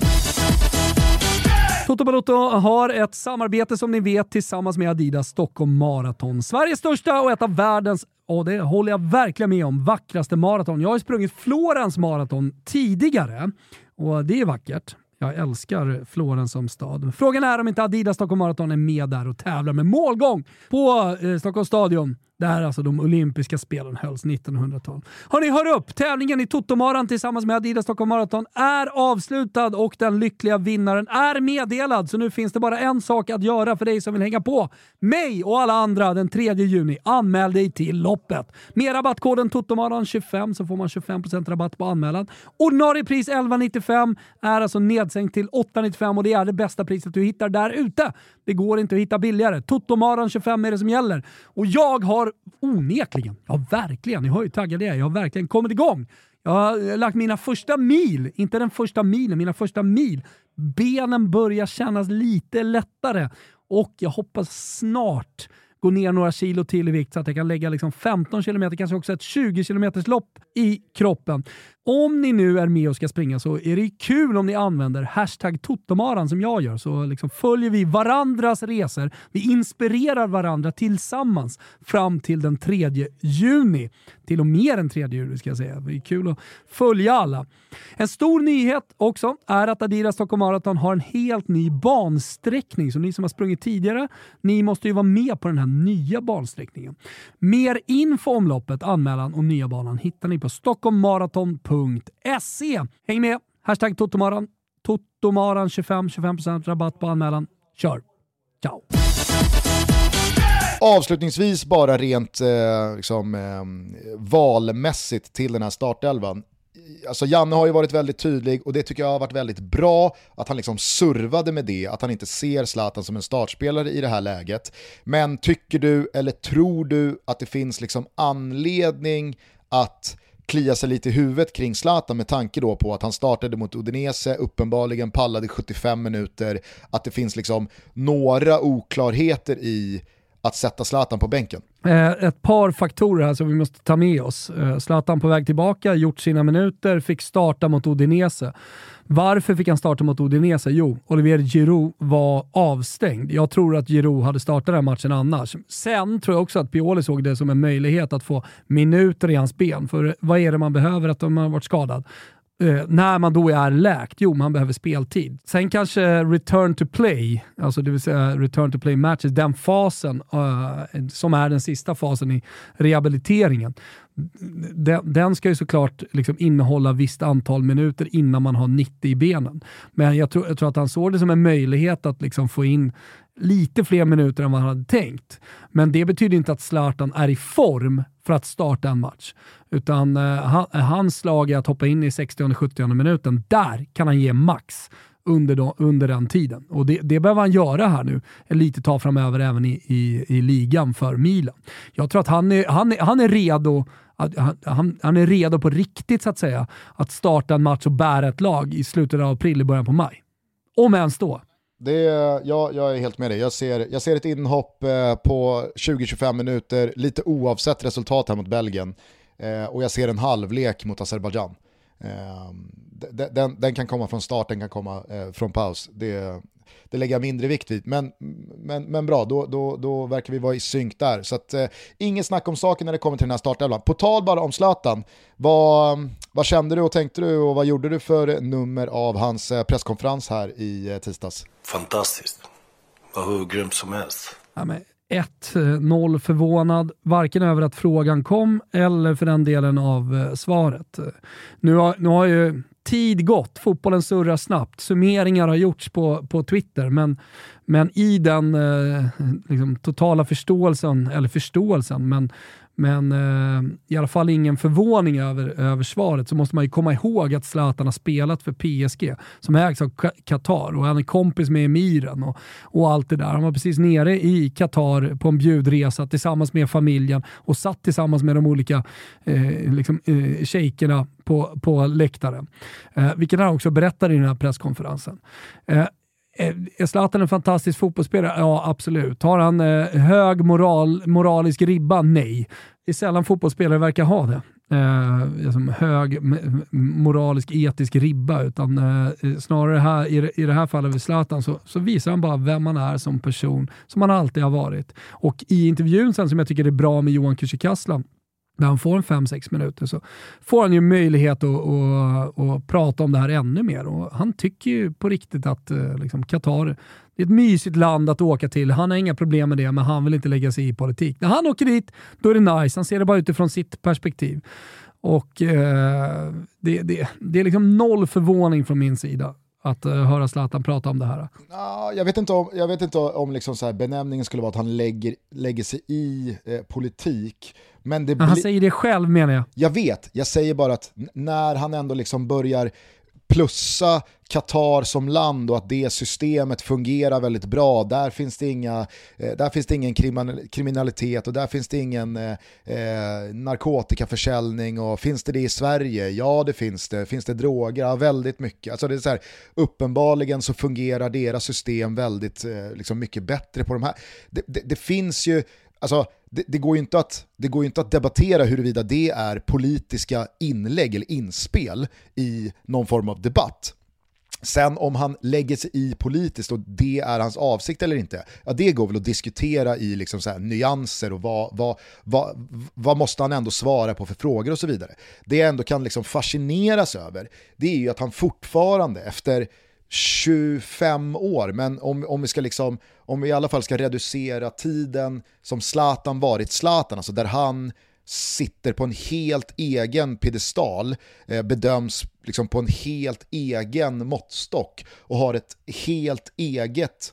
Toto Balotto har ett samarbete som ni vet tillsammans med Adidas Stockholm Marathon. Sveriges största och ett av världens, och det håller jag verkligen med om, vackraste maraton. Jag har sprungit Florens maraton tidigare och det är vackert. Jag älskar Florens som stad. Frågan är om inte Adidas Stockholm Marathon är med där och tävlar med målgång på eh, Stockholms stadion där alltså de olympiska spelen hölls 1912. Hörni, hör upp! Tävlingen i Totomaran tillsammans med Adidas Stockholm Marathon är avslutad och den lyckliga vinnaren är meddelad. Så nu finns det bara en sak att göra för dig som vill hänga på mig och alla andra den 3 juni. Anmäl dig till loppet. Med rabattkoden TOTOMARAN25 så får man 25% rabatt på anmälan. Ordinarie pris 11,95 är alltså nedsänkt till 8,95 och det är det bästa priset du hittar där ute. Det går inte att hitta billigare. Totomaran25 är det som gäller. Och jag har onekligen, ja verkligen, ni hör ju taggad jag är, jag har verkligen kommit igång. Jag har lagt mina första mil, inte den första milen, mina första mil. Benen börjar kännas lite lättare och jag hoppas snart gå ner några kilo till i vikt så att jag kan lägga liksom 15 km, kanske också ett 20 km lopp i kroppen. Om ni nu är med och ska springa så är det kul om ni använder hashtag Totomaran som jag gör. Så liksom följer vi varandras resor. Vi inspirerar varandra tillsammans fram till den 3 juni. Till och med den 3 juni ska jag säga. Det är kul att följa alla. En stor nyhet också är att Adidas Stockholm Marathon har en helt ny bansträckning. Så ni som har sprungit tidigare, ni måste ju vara med på den här nya bansträckningen. Mer info om loppet, anmälan och nya banan hittar ni på stockholmmaraton.se. Häng med! Hashtag Totomaran. Totomaran 25, 25% rabatt på anmälan. Kör! Ciao! Avslutningsvis bara rent eh, liksom, eh, valmässigt till den här startelvan alltså Janne har ju varit väldigt tydlig och det tycker jag har varit väldigt bra att han liksom servade med det, att han inte ser Zlatan som en startspelare i det här läget. Men tycker du eller tror du att det finns liksom anledning att klia sig lite i huvudet kring Zlatan med tanke då på att han startade mot Udinese, uppenbarligen pallade 75 minuter, att det finns liksom några oklarheter i att sätta Zlatan på bänken? Eh, ett par faktorer här som vi måste ta med oss. Eh, Zlatan på väg tillbaka, gjort sina minuter, fick starta mot Udinese. Varför fick han starta mot Udinese? Jo, Olivier Giroud var avstängd. Jag tror att Giroud hade startat den här matchen annars. Sen tror jag också att Pioli såg det som en möjlighet att få minuter i hans ben. För vad är det man behöver att man har varit skadad? Eh, när man då är läkt, jo man behöver speltid. Sen kanske return to play, alltså det vill säga return to play matches, den fasen eh, som är den sista fasen i rehabiliteringen. Den, den ska ju såklart liksom innehålla visst antal minuter innan man har 90 i benen. Men jag tror, jag tror att han såg det som en möjlighet att liksom få in lite fler minuter än vad han hade tänkt. Men det betyder inte att Zlatan är i form för att starta en match. Utan eh, hans slag är att hoppa in i 60-70 minuten. Där kan han ge max under, de, under den tiden. Och det, det behöver han göra här nu, lite tag framöver även i, i, i ligan för Milan. Jag tror att han är, han är, han är redo han, han, är redo på riktigt så att säga att starta en match och bära ett lag i slutet av april, i början på maj. Om ens då. Det, ja, jag är helt med dig. Jag ser, jag ser ett inhopp eh, på 20-25 minuter, lite oavsett resultat här mot Belgien. Eh, och jag ser en halvlek mot Azerbajdzjan. Eh, den, den, kan komma från start, den kan komma eh, från paus. Det, det lägger jag mindre vikt vid. Men, men, men bra, då, då, då verkar vi vara i synk där. Så att, eh, inget snack om saken när det kommer till den här startelvan. På tal bara om Zlatan, vad, vad kände du och tänkte du och vad gjorde du för nummer av hans eh, presskonferens här i eh, tisdags? Fantastiskt, var hur grymt som helst. Ja, 1-0 förvånad, varken över att frågan kom eller för den delen av eh, svaret. Nu har, nu har ju tid gått, fotbollen surrar snabbt, summeringar har gjorts på, på Twitter, men, men i den eh, liksom, totala förståelsen, eller förståelsen, men men eh, i alla fall ingen förvåning över, över svaret, så måste man ju komma ihåg att Zlatan har spelat för PSG, som ägs av Qatar och han är kompis med emiren och, och allt det där. Han var precis nere i Qatar på en bjudresa tillsammans med familjen och satt tillsammans med de olika eh, liksom, eh, shejkerna på, på läktaren. Eh, vilket han också berättade i den här presskonferensen. Eh, Eh, är Zlatan en fantastisk fotbollsspelare? Ja, absolut. Har han eh, hög moral, moralisk ribba? Nej. Det är sällan fotbollsspelare verkar ha det. Eh, liksom hög moralisk, etisk ribba, utan eh, eh snarare här, i, i det här fallet med Zlatan så, så, visar han bara vem man är som person, som han alltid har varit. Och i intervjun sen som jag tycker är bra med Johan Kücükaslan, när han får en 5-6 minuter så får han ju möjlighet att, att, att, prata om det här ännu mer. Och han tycker ju på riktigt att eh, liksom, Qatar det är ett mysigt land att åka till. Han har inga problem med det, men han vill inte lägga sig i politik. När han åker dit, då är det nice. Han ser det bara utifrån sitt perspektiv. Och eh, det, det, det är liksom noll förvåning från min sida att uh, höra Zlatan prata om det här? Ja, jag vet inte om, jag vet inte om liksom så benämningen skulle vara att han lägger, lägger sig i eh, politik. Men, det han säger det själv menar jag. Jag vet, jag säger bara att när han ändå liksom börjar plussa Qatar som land och att det systemet fungerar väldigt bra. Där finns det, inga, eh, där finns det ingen kriminalitet och där finns det ingen eh, eh, narkotikaförsäljning. Och finns det det i Sverige? Ja, det finns det. Finns det droger? Ja, väldigt mycket. Alltså det är så här, uppenbarligen så fungerar deras system väldigt eh, liksom mycket bättre på de här. Det, det, det finns ju alltså, det, det, går ju inte att, det går inte att debattera huruvida det är politiska inlägg eller inspel i någon form av debatt. Sen om han lägger sig i politiskt och det är hans avsikt eller inte, ja det går väl att diskutera i liksom så nyanser och vad, vad, vad, vad måste han ändå svara på för frågor och så vidare. Det jag ändå kan liksom fascineras över, det är ju att han fortfarande efter 25 år, men om, om vi ska liksom, om vi i alla fall ska reducera tiden som Zlatan varit Zlatan, alltså där han sitter på en helt egen piedestal, eh, bedöms liksom på en helt egen måttstock och har ett helt eget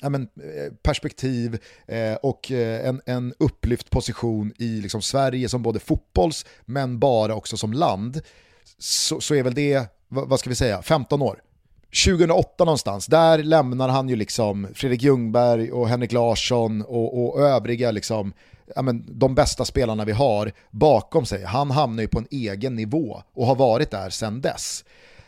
ja, men, eh, perspektiv eh, och eh, en, en upplyft position i liksom Sverige som både fotbolls men bara också som land, så, så är väl det, vad, vad ska vi säga, 15 år. 2008 någonstans, där lämnar han ju liksom Fredrik Ljungberg och Henrik Larsson och, och övriga liksom ja, men, de bästa spelarna vi har bakom sig. Han hamnar ju på en egen nivå och har varit där sedan dess.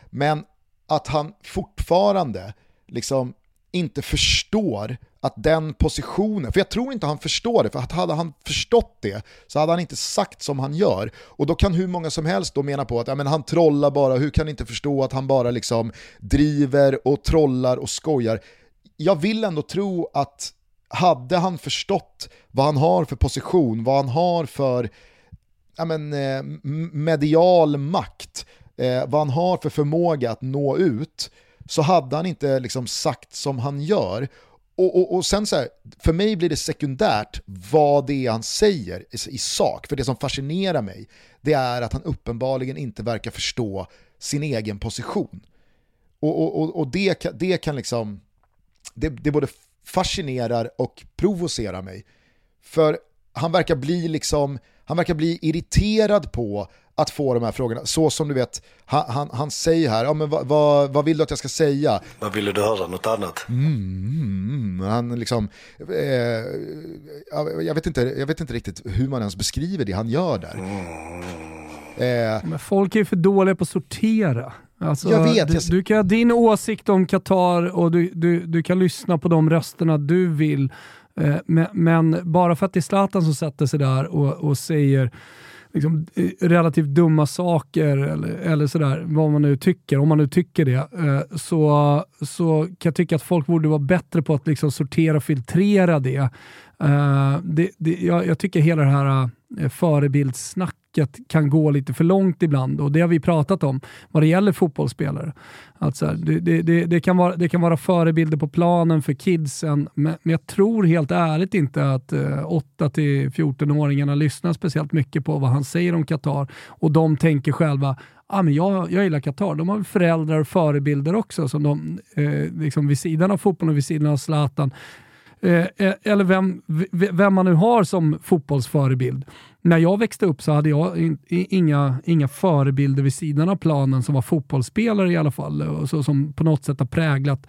Men att han fortfarande liksom inte förstår att den positionen, för jag tror inte han förstår det, för att hade han förstått det så hade han inte sagt som han gör. Och då kan hur många som helst då mena på att ja, men han trollar bara, hur kan inte förstå att han bara liksom driver och trollar och skojar. Jag vill ändå tro att hade han förstått vad han har för position, vad han har för ja, men, eh, medial makt, eh, vad han har för förmåga att nå ut, så hade han inte liksom sagt som han gör. Och, och, och sen så här, för mig blir det sekundärt vad det är han säger i, i sak, för det som fascinerar mig, det är att han uppenbarligen inte verkar förstå sin egen position. Och, och, och det, det kan liksom, det, det både fascinerar och provocerar mig. För han verkar bli liksom, han verkar bli irriterad på att få de här frågorna. Så som du vet, han, han, han säger här, ja, men vad, vad, vad, vill du att jag ska säga? Vad vill du höra, något annat? Mm, han liksom, eh, jag, vet inte, jag vet inte riktigt hur man ens beskriver det han gör där. Mm. Eh, men folk är ju för dåliga på att sortera. Alltså, jag vet. Du, du, kan ha din åsikt om Qatar och du, du, du kan lyssna på de rösterna du vill. Eh, men, men, bara för att det är Zlatan som sätter sig där och, och säger liksom, eh, relativt dumma saker eller, eller sådär, vad man nu tycker, om man nu tycker det, eh, så, så kan jag tycka att folk borde vara bättre på att liksom sortera och filtrera det. Eh, det, det jag, jag, tycker hela det här eh, förebildssnacket kan gå lite för långt ibland och det har vi pratat om vad det gäller fotbollsspelare. Alltså, det, det, det, kan vara, det kan vara förebilder på planen för kidsen, men, men jag tror helt ärligt inte att eh, 8-14-åringarna lyssnar speciellt mycket på vad han säger om Qatar och de tänker själva ah, men jag, jag gillar Qatar. De har föräldrar och förebilder också, som de, eh, liksom vid sidan av fotbollen och vid sidan av Zlatan Eh, eh, eller vem, vem man nu har som fotbollsförebild. När jag växte upp så hade jag in, inga, inga förebilder vid sidan av planen som var fotbollsspelare i alla fall, och så, som på något sätt har präglat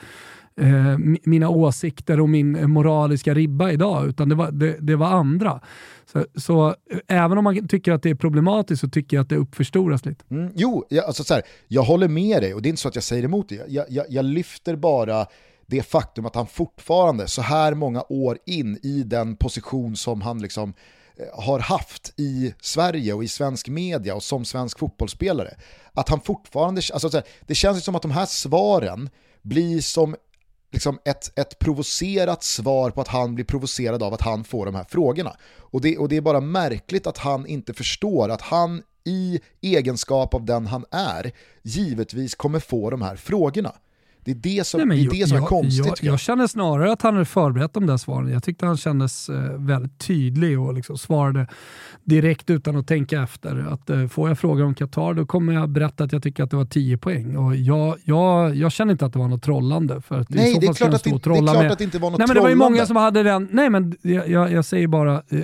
eh, mina åsikter och min moraliska ribba idag, utan det var, det, det var andra. Så, så, eh, även om man tycker att det är problematiskt så tycker jag att det uppförstoras lite. Mm, jo, jag, alltså så här, jag håller med dig och det är inte så att jag säger emot dig. Jag, jag, jag lyfter bara det faktum att han fortfarande så här många år in i den position som han liksom eh, har haft i Sverige och i svensk media och som svensk fotbollsspelare. Att han fortfarande, alltså det känns som att de här svaren blir som liksom ett, ett provocerat svar på att han blir provocerad av att han får de här frågorna. Och det, och det är bara märkligt att han inte förstår att han i egenskap av den han är givetvis kommer få de här frågorna. Det är det som, Nej, det är, det som jag, är konstigt. Jag, jag, känner snarare att han hade förberett de där svaren. Jag tyckte han kändes eh, väldigt tydlig och liksom svarade direkt utan att tänka efter. Att eh, Får jag fråga om Qatar då kommer jag berätta att jag tycker att det var 10 poäng. Och jag, jag, jag känner inte att det var något trollande. För att nej, det är, klart att, det, det är klart med. att det inte var något nej, men Det var ju många som hade den. Nej, men jag, jag, jag säger bara eh,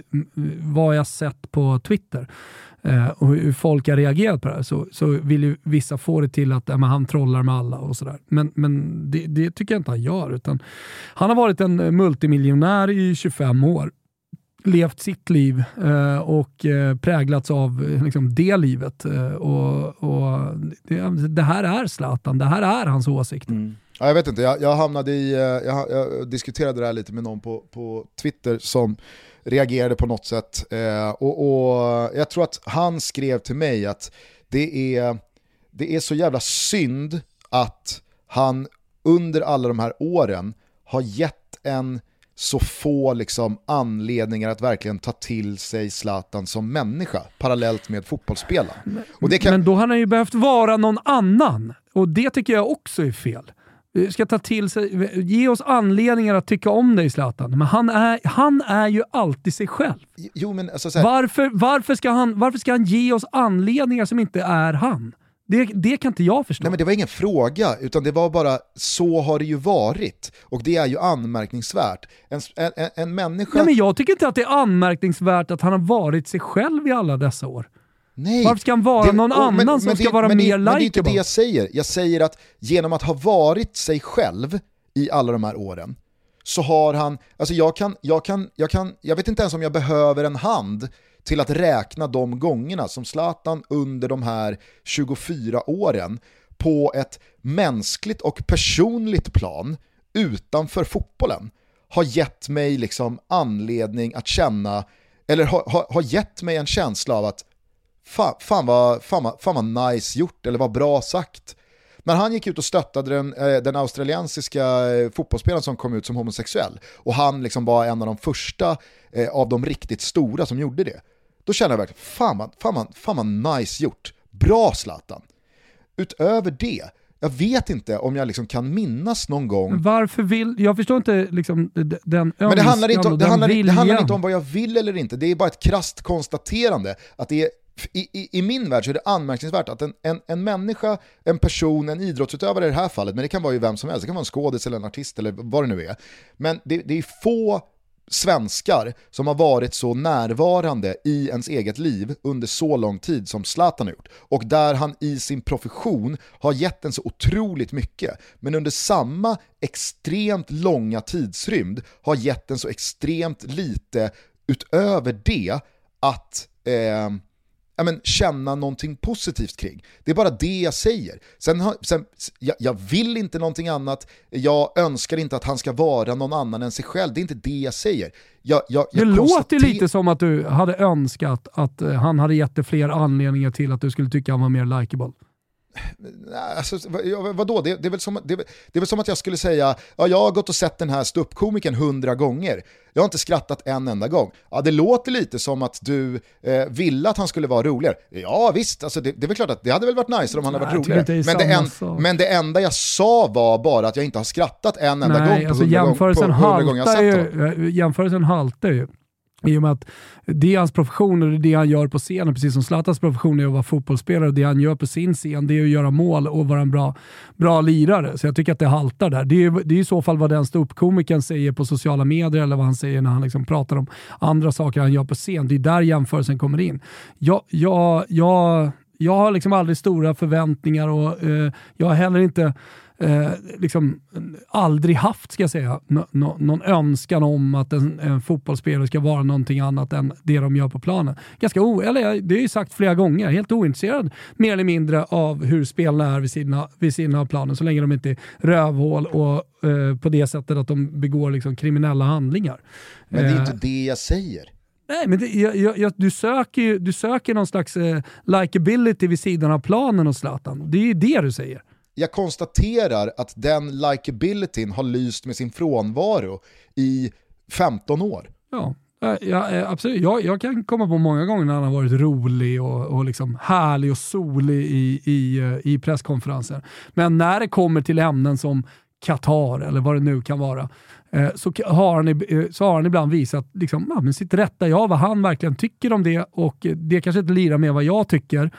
vad jag sett på Twitter eh, och hur folk har reagerat på det här så, så vill ju vissa få det till att äh, han trollar med alla och sådär. Men, men det, det, tycker jag inte han gör. Utan han har varit en multimiljonär i 25 år levt sitt liv eh, och eh, präglats av liksom, det livet. Eh, och, och det, det, här är Zlatan, det här är hans åsikt. Mm. Ja, jag vet inte, jag, jag hamnade i, eh, jag, jag, diskuterade det här lite med någon på, på Twitter som reagerade på något sätt. Eh, och, och, jag tror att han skrev till mig att det är, det är så jävla synd att han under alla de här åren har gett en så få liksom, anledningar att verkligen ta till sig Zlatan som människa parallellt med fotbollsspelaren. Kan... Men då har han ju behövt vara någon annan och det tycker jag också är fel. Ska ta till sig, ge oss anledningar att tycka om dig Zlatan, men han är, han är ju alltid sig själv. Jo, men alltså, här... varför, varför, ska han, varför ska han ge oss anledningar som inte är han? Det, det, kan inte jag förstå. Nej men det var ingen fråga, utan det var bara så har det ju varit. Och det är ju anmärkningsvärt. En, en, en människa... Nej men jag tycker inte att det är anmärkningsvärt att han har varit sig själv i alla dessa år. Nej. Varför ska han vara det, någon och, annan men, som men ska det, vara mer likeable? Men det är inte det jag säger. Jag säger att genom att ha varit sig själv i alla de här åren, så har han, alltså jag kan, jag kan, jag kan, jag vet inte ens om jag behöver en hand till att räkna de gångerna som Zlatan under de här 24 åren på ett mänskligt och personligt plan utanför fotbollen har gett mig liksom anledning att känna, eller har, har, har gett mig en känsla av att fan, fan, vad, fan, vad, fan vad nice gjort eller vad bra sagt. När han gick ut och stöttade den, eh, den australiensiska eh, fotbollsspelaren som kom ut som homosexuell och han liksom var en av de första eh, av de riktigt stora som gjorde det. Då känner jag verkligen, fan vad, fan vad, fan vad nice gjort. Bra Zlatan. Utöver det, jag vet inte om jag liksom kan minnas någon gång. Varför vill, jag förstår inte liksom den Men det handlar, inte om, det, handlar, det handlar inte om vad jag vill eller inte, det är bara ett krast konstaterande att det är i, i, I, min värld så är det anmärkningsvärt att en, en, en människa, en person, en idrottsutövare i det här fallet, men det kan vara ju vem som helst, det kan vara en skådis eller en artist eller vad det nu är. Men det, det är få svenskar som har varit så närvarande i ens eget liv under så lång tid som Zlatan har gjort. Och där han i sin profession har gett en så otroligt mycket, men under samma extremt långa tidsrymd har gett en så extremt lite utöver det att eh, ja, men, känna någonting positivt kring. Det är bara det jag säger. Sen, sen, jag, jag, vill inte någonting annat, jag önskar inte att han ska vara någon annan än sig själv, det är inte det jag säger. Jag, jag, det låter lite som att du hade önskat att eh, han hade gett dig fler anledningar till att du skulle tycka han var mer likeable. Alltså, vadå? Det, det, är väl som, det, det är väl som att jag skulle säga, ja, jag har gått och sett den här ståuppkomikern hundra gånger. Jag har inte skrattat en enda gång. Ja, det låter lite som att du eh, ville att han skulle vara roligare. Ja visst, alltså det, det är väl klart att det hade väl varit nice om han hade varit roligare. Det men, det en, men det enda jag sa var bara att jag inte har skrattat en enda Nej, gång på alltså hundra gång, gånger jag sett honom. Jämförelsen haltar ju. I och med att det är hans profession och det är det han gör på scenen, precis som Zlatans profession är att vara fotbollsspelare och det han gör på sin scen det är att göra mål och vara en bra, bra lirare. Så jag tycker att det haltar där. Det är, det är i så fall vad den ståuppkomikern säger på sociala medier eller vad han säger när han liksom pratar om andra saker han gör på scen. Det är där jämförelsen kommer in. Jag, jag, jag, jag har liksom aldrig stora förväntningar och eh, jag har heller inte eh, liksom aldrig haft, ska jag säga, no, någon önskan om att en, en fotbollsspelare ska vara någonting annat än det de gör på planen. Ganska o, eller det är ju sagt flera gånger, helt ointresserad mer eller mindre av hur spelarna är vid sidan, vid sidan av planen, så länge de inte är rövhål och eh, på det sättet att de begår liksom kriminella handlingar. Men det är inte eh, det jag säger. Nej, men det, jag, jag, du, söker du söker någon slags eh, likability vid sidan av planen hos Zlatan. Det är ju det du säger jag konstaterar att den likabilityn har lyst med sin frånvaro i 15 år. Ja, eh, ja eh, absolut. Jag, jag kan komma på många gånger när han har varit rolig och, och liksom härlig och solig i, i, eh, i presskonferenser. Men när det kommer till ämnen som Qatar eller vad det nu kan vara, så har, han, så har han ibland visat liksom, ja, men sitt rätta jag, vad han verkligen tycker om det och det kanske inte lirar med vad jag tycker,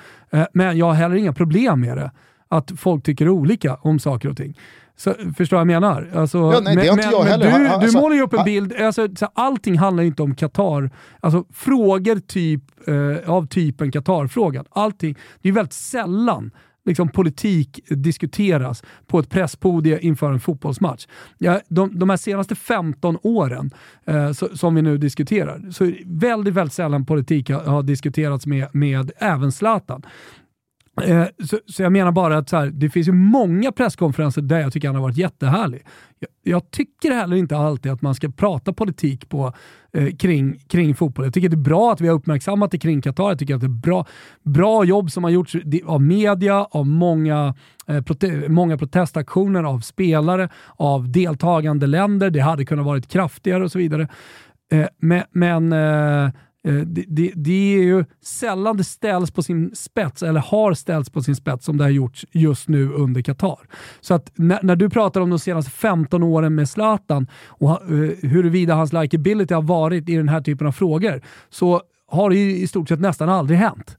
men jag har heller inga problem med det att folk tycker olika om saker och ting. Så, förstår vad jag menar? Alltså, ja, nej, men, det har inte jag heller. Du, alltså, du målar ju upp en bild, alltså, så allting handlar inte om Qatar. Alltså, frågor typ, eh, av typen Qatar-frågan, allting, det är väldigt sällan liksom, politik diskuteras på ett presspodie inför en fotbollsmatch. Ja, de, de här senaste 15 åren eh, så, som vi nu diskuterar, så är väldigt, väldigt sällan politik har, har diskuterats med, med även Zlatan. Eh, så, så, jag menar bara att så här, det finns ju många presskonferenser där jag tycker han har varit jättehärlig. Jag, jag tycker heller inte alltid att man ska prata politik på, eh, kring, kring fotboll. Jag tycker det är bra att vi har uppmärksammat det kring Qatar. Jag tycker att det är bra, bra jobb som har gjorts av media, av många, eh, prote många protestaktioner, av spelare, av deltagande länder. Det hade kunnat varit kraftigare och så vidare. Eh, men, men Eh, det, det, det, är ju sällan det ställs på sin spets, eller har ställts på sin spets, som det har gjorts just nu under Qatar. Så att när, när du pratar om de senaste 15 åren med Zlatan och uh, huruvida hans likability har varit i den här typen av frågor, så har det i stort sett nästan aldrig hänt.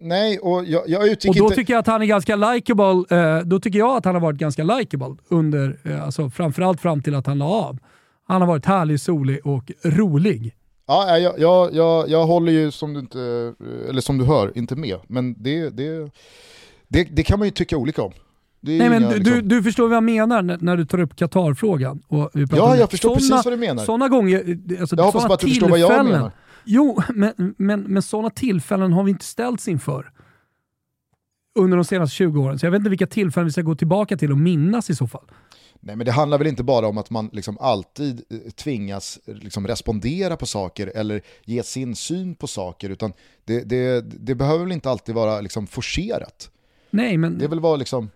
Nej, och jag, jag utgick Och då inte... tycker jag att han är ganska likeable. Eh, då tycker jag att han har varit ganska likeable under, eh, alltså framförallt fram till att han la av. Han har varit härlig, solig och rolig. Ja, jag, jag, jag, jag håller ju som du, inte, eller som du hör inte med, men det, det, det, det kan man ju tycka olika om. Nej, inga, men du, liksom... du, förstår vad jag menar när, när du tar upp Qatar-frågan. Ja, jag förstår såna, precis vad du menar. Sådana gånger, alltså, jag hoppas bara att du förstår vad jag menar. Jo, men, men, men sådana tillfällen har vi inte ställts inför under de senaste 20 åren. Så jag vet inte vilka tillfällen vi ska gå tillbaka till och minnas i så fall. Nej men det handlar väl inte bara om att man liksom alltid eh, tvingas liksom respondera på saker eller ge sin syn på saker, utan det, det, det behöver väl inte alltid vara liksom forcerat. Nej, men... Det är väl vad liksom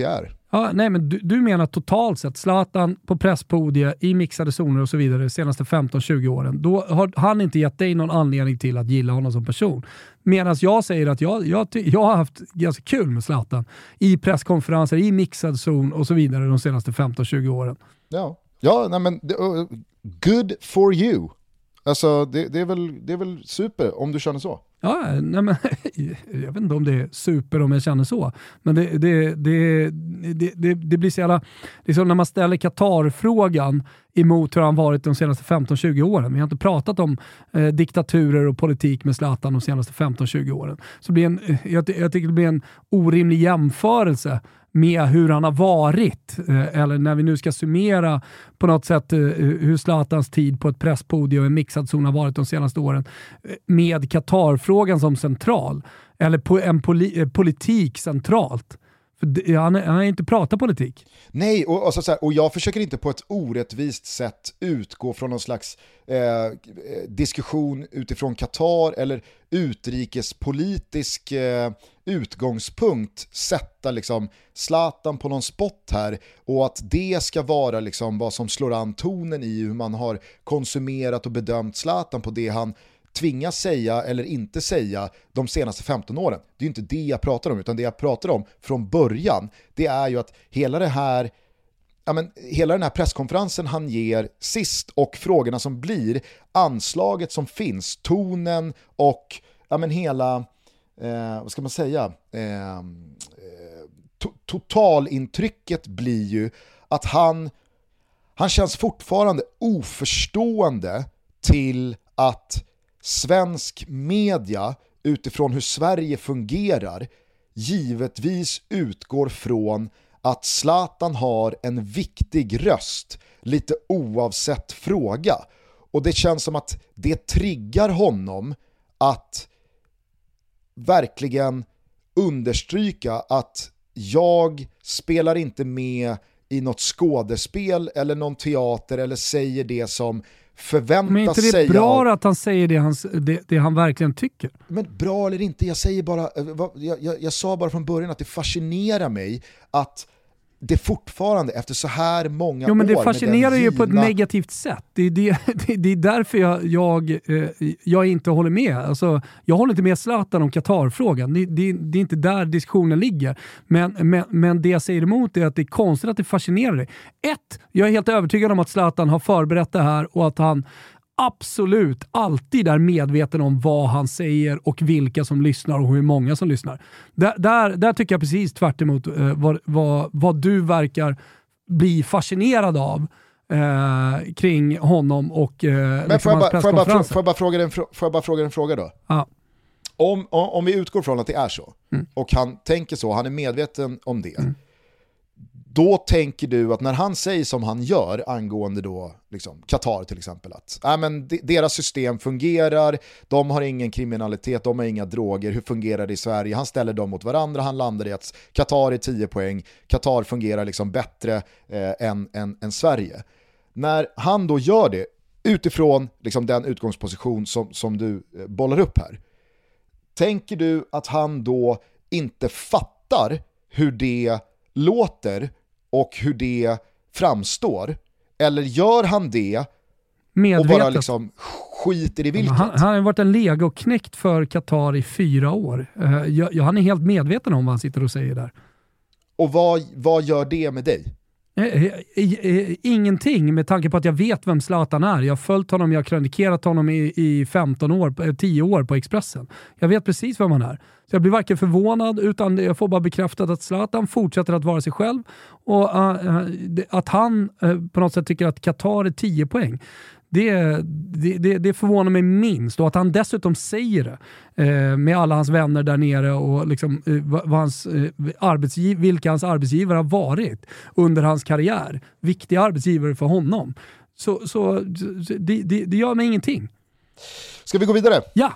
är. Ja, nej, men du, du menar totalt sett, Zlatan på presspodiet, i mixade zoner och så vidare de senaste 15-20 åren, då har han inte gett dig någon anledning till att gilla honom som person. Medan jag säger att jag, jag, jag har haft ganska kul med Zlatan i presskonferenser, i mixad zon och så vidare de senaste 15-20 åren. Ja, ja nej men, good for you. Alltså det, det, är väl, det är väl super om du känner så. Ja, nej men, jag vet inte om det är super om jag känner så, men det, det, det, det, det blir så jävla... Liksom när man ställer Qatar-frågan emot hur han varit de senaste 15-20 åren. Vi har inte pratat om eh, diktaturer och politik med Zlatan de senaste 15-20 åren. Så blir en, jag, jag tycker det blir en orimlig jämförelse med hur han har varit, eh, eller när vi nu ska summera på något sätt eh, hur Zlatans tid på ett presspodium och en mixad zon har varit de senaste åren, eh, med Qatar-frågan som central, eller en poli politik centralt. Han, han har inte pratat politik. Nej, och, och, så, här, och jag försöker inte på ett orättvist sätt utgå från någon slags eh, eh, diskussion utifrån Qatar eller utrikespolitisk eh, utgångspunkt sätta liksom Zlatan på någon spot här och att det ska vara liksom vad som slår an tonen i hur man har konsumerat och bedömt Zlatan på det han tvingas säga eller inte säga de senaste 15 åren. Det är ju inte det jag pratar om, utan det jag pratar om från början, det är ju att hela det här Ja, men hela den här presskonferensen han ger sist och frågorna som blir, anslaget som finns, tonen och ja, men hela, eh, vad ska man säga, ehm, eh, to totalintrycket blir ju att han, han känns fortfarande oförstående till att svensk media utifrån hur Sverige fungerar givetvis utgår från att Zlatan har en viktig röst lite oavsett fråga. Och det känns som att det triggar honom att verkligen understryka att jag spelar inte med i något skådespel eller någon teater eller säger det som förväntas säga... Men inte det är bra att han säger det han, det, det han verkligen tycker? Men bra eller inte, jag säger bara, eh, jag, jag, jag sa bara från början att det fascinerar mig att det fortfarande efter så här många år... Jo men det fascinerar ju givna... på ett negativt sätt. Det är, det, det, det är därför jag, jag, eh, jag inte håller med. Alltså, jag håller inte med Zlatan om Qatar-frågan. Det, det, det, är inte där diskussionen ligger. Men, men, men det jag säger emot är att det är konstigt att det fascinerar dig. Ett, jag är helt övertygad om att Zlatan har förberett det här och att han absolut alltid är medveten om vad han säger och vilka som lyssnar och hur många som lyssnar. Där, där, där tycker jag precis tvärt emot, eh, vad, vad, vad du verkar bli fascinerad av eh, kring honom och eh, Men liksom får, jag bara, får, jag bara, får, jag bara fråga får jag bara fråga en fråga då? Ja. Om, om, om vi utgår från att det är så, mm. och han tänker så, han är medveten om det, mm då tänker du att när han säger som han gör angående då liksom, Qatar till exempel, att äh, men deras system fungerar, de har ingen kriminalitet, de har inga droger, hur fungerar det i Sverige? Han ställer dem mot varandra, han landar i att Qatar är 10 poäng, Qatar fungerar liksom bättre eh, än, än, än Sverige. När han då gör det, utifrån liksom, den utgångsposition som, som du eh, bollar upp här, tänker du att han då inte fattar hur det låter och hur det framstår? Eller gör han det Medvetet. och bara liksom skiter i vilket? Han, han har varit en legoknäckt för Qatar i fyra år. Uh, jag, han är helt medveten om vad han sitter och säger där. Och vad, vad gör det med dig? Eh, eh, eh, ingenting med tanke på att jag vet vem Zlatan är. Jag har följt honom, jag har krönikerat honom i, i 15 år, 10 år på Expressen. Jag vet precis vem han är. Så jag blir varken förvånad utan jag får bara bekräftat att Zlatan fortsätter att vara sig själv och uh, att han uh, på något sätt tycker att Qatar är 10 poäng. Det, det, det, förvånar mig minst och att han dessutom säger det eh, med alla hans vänner där nere och liksom, eh, vad hans, eh, arbetsgiv, vilka hans arbetsgivare har varit under hans karriär. Viktiga arbetsgivare för honom. Så, så det, det, det gör mig ingenting. Ska vi gå vidare? Ja!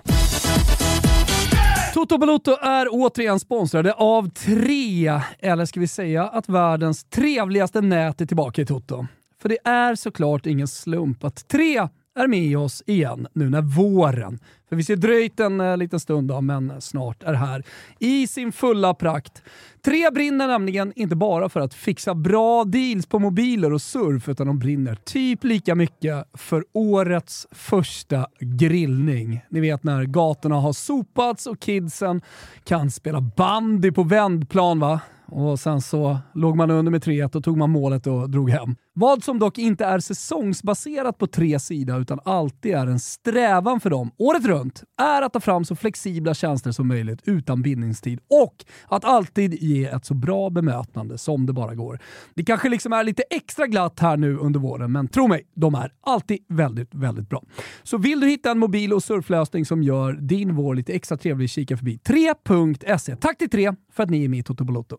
Toto Balotto är återigen sponsrade av tre, eller ska vi säga att världens trevligaste nät är tillbaka i Toto. För det är såklart ingen slump att tre är med oss igen nu när våren, för vi ser dröjt en eh, liten stund då, men snart är här i sin fulla prakt. Tre brinner nämligen inte bara för att fixa bra deals på mobiler och surf, utan de brinner typ lika mycket för årets första grillning. Ni vet när gatorna har sopats och kidsen kan spela bandy på vändplan va? och sen så låg man under med 3-1 och tog man målet och drog hem. Vad som dock inte är säsongsbaserat på tre sida utan alltid är en strävan för dem året runt är att ta fram så flexibla tjänster som möjligt utan bindningstid och att alltid ge ett så bra bemötande som det bara går. Det kanske liksom är lite extra glatt här nu under våren, men tro mig, de är alltid väldigt, väldigt bra. Så vill du hitta en mobil och surflösning som gör din vår lite extra trevlig, kika förbi 3.se. Tack till 3 för att ni är med i Toto Balotto.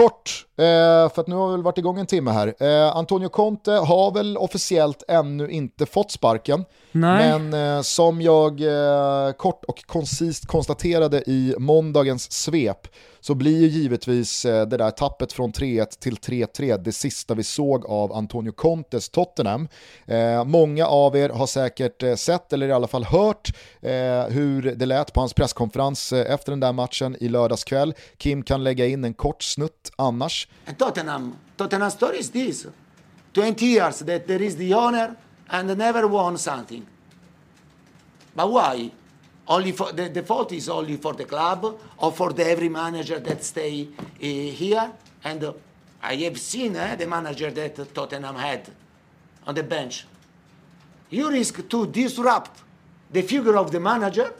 Kort, eh, för att nu har vi väl varit igång en timme här. Eh, Antonio Conte har väl officiellt ännu inte fått sparken. Nej. Men eh, som jag kort och koncist konstaterade i måndagens svep så blir ju givetvis det där tappet från 3-1 till 3-3 det sista vi såg av Antonio Contes Tottenham. Många av er har säkert sett eller i alla fall hört hur det lät på hans presskonferens efter den där matchen i lördags kväll. Kim kan lägga in en kort snutt annars. Tottenham, Tottenham story is this. 20 years that there is the owner and never won something. But why? only for the, the fault is only for the club or for the every manager that stay uh, here. And uh, I have seen uh, the manager that Tottenham had on the bench. You risk to disrupt the figure of the manager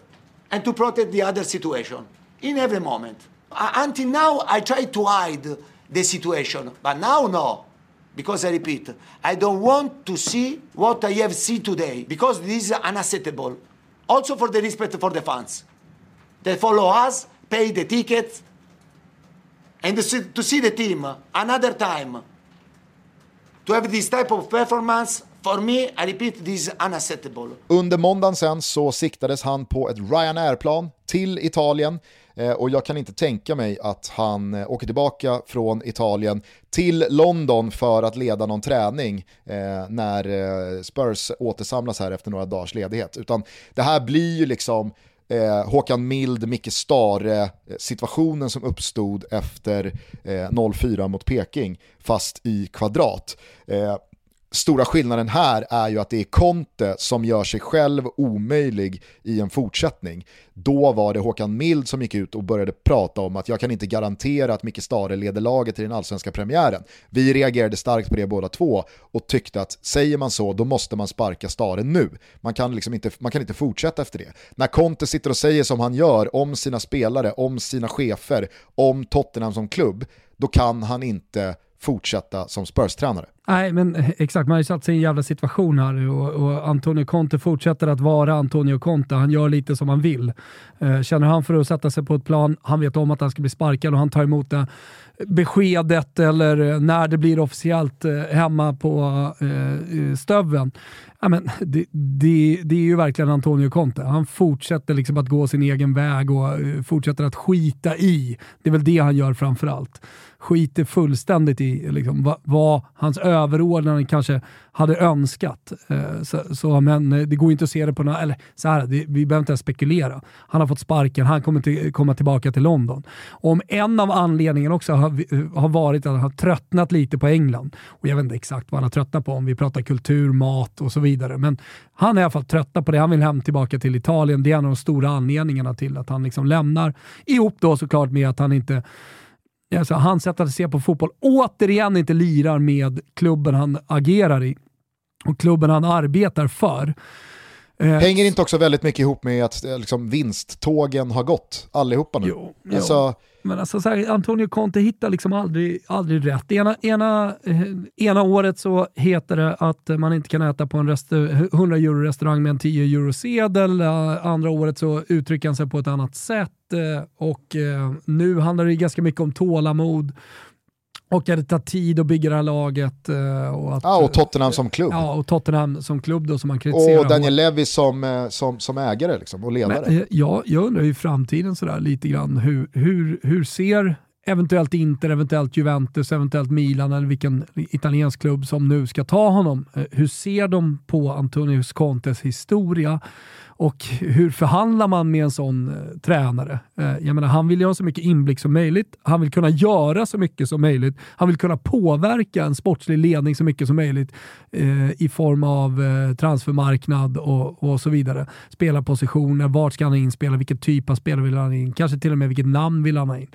and to protect the other situation in every moment. Uh, until now, I try to hide the situation, but now no. Because I repeat, I don't want to see what I have seen today because this is unacceptable also for the respect for the fans. They follow us, pay the tickets, and to see the team another time. To have this type of performance For me, I repeat, this is unacceptable. Under måndagen sen så siktades han på ett Ryanair-plan till Italien Eh, och jag kan inte tänka mig att han eh, åker tillbaka från Italien till London för att leda någon träning eh, när Spurs återsamlas här efter några dagars ledighet. Utan det här blir ju liksom eh, Håkan Mild, Micke Stare situationen som uppstod efter eh, 0-4 mot Peking, fast i kvadrat. Eh, Stora skillnaden här är ju att det är Conte som gör sig själv omöjlig i en fortsättning. Då var det Håkan Mild som gick ut och började prata om att jag kan inte garantera att Micke Stare leder laget i den allsvenska premiären. Vi reagerade starkt på det båda två och tyckte att säger man så då måste man sparka Stare nu. Man kan, liksom inte, man kan inte fortsätta efter det. När Conte sitter och säger som han gör om sina spelare, om sina chefer, om Tottenham som klubb, då kan han inte fortsätta som Spurs-tränare. Nej, men eh, exakt. Man har ju satt sig i en jävla situation här och, och, Antonio Conte fortsätter att vara Antonio Conte. Han gör lite som han vill. Eh, känner han för att sätta sig på ett plan, han vet om att han ska bli sparkad och han tar emot det beskedet eller eh, när det blir officiellt eh, hemma på eh, eh stöven. Ja, men det, det, det, är ju verkligen Antonio Conte. Han fortsätter liksom att gå sin egen väg och eh, fortsätter att skita i. Det är väl det han gör framför allt skiter fullständigt i liksom, vad, vad, hans överordnade kanske hade önskat. Eh, så, så, men eh, det går inte att se det på något, eller så här, det, vi behöver inte ens spekulera. Han har fått sparken, han kommer till, komma tillbaka till London. Och om en av anledningarna också har, eh, har varit att han har tröttnat lite på England, och jag vet inte exakt vad han har tröttnat på, om vi pratar kultur, mat och så vidare, men han är i alla fall tröttnat på det. Han vill hem tillbaka till Italien. Det är en av de stora anledningarna till att han liksom lämnar. Ihop då såklart med att han inte alltså, hans sätt att se på fotboll återigen inte lirar med klubben han agerar i och klubben han arbetar för. Eh, Hänger inte också väldigt mycket ihop med att eh, liksom, vinsttågen har gått allihopa nu? Jo, alltså, jo. Men alltså, så här, Antonio Conte hittar liksom aldrig, aldrig rätt. Ena, ena, eh, ena året så heter det att man inte kan äta på en 100 eh, euro restaurang med en 10 euro sedel. Eh, andra året så uttrycker han sig på ett annat sätt och nu handlar det ganska mycket om tålamod och att det tar tid att bygga det här laget. Eh, och, att, ja, och Tottenham som klubb. Ja, och Tottenham som klubb då som man kritiserar. Och Daniel Levy som, eh, som, som ägare liksom, och ledare. Men, eh, ja, jag undrar i framtiden sådär lite grann, hur, hur, hur ser eventuellt Inter, eventuellt Juventus, eventuellt Milan eller vilken italiensk klubb som nu ska ta honom. Eh, hur ser de på Antonius Contes historia? Och hur förhandlar man med en sån eh, tränare? Eh, jag menar, han vill ju ha så mycket inblick som möjligt. Han vill kunna göra så mycket som möjligt. Han vill kunna påverka en sportslig ledning så mycket som möjligt eh, i form av eh, transfermarknad och, och så vidare. Spelarpositioner, vart ska han inspela, vilken typ av spelare vill han in, kanske till och med vilket namn vill han ha in.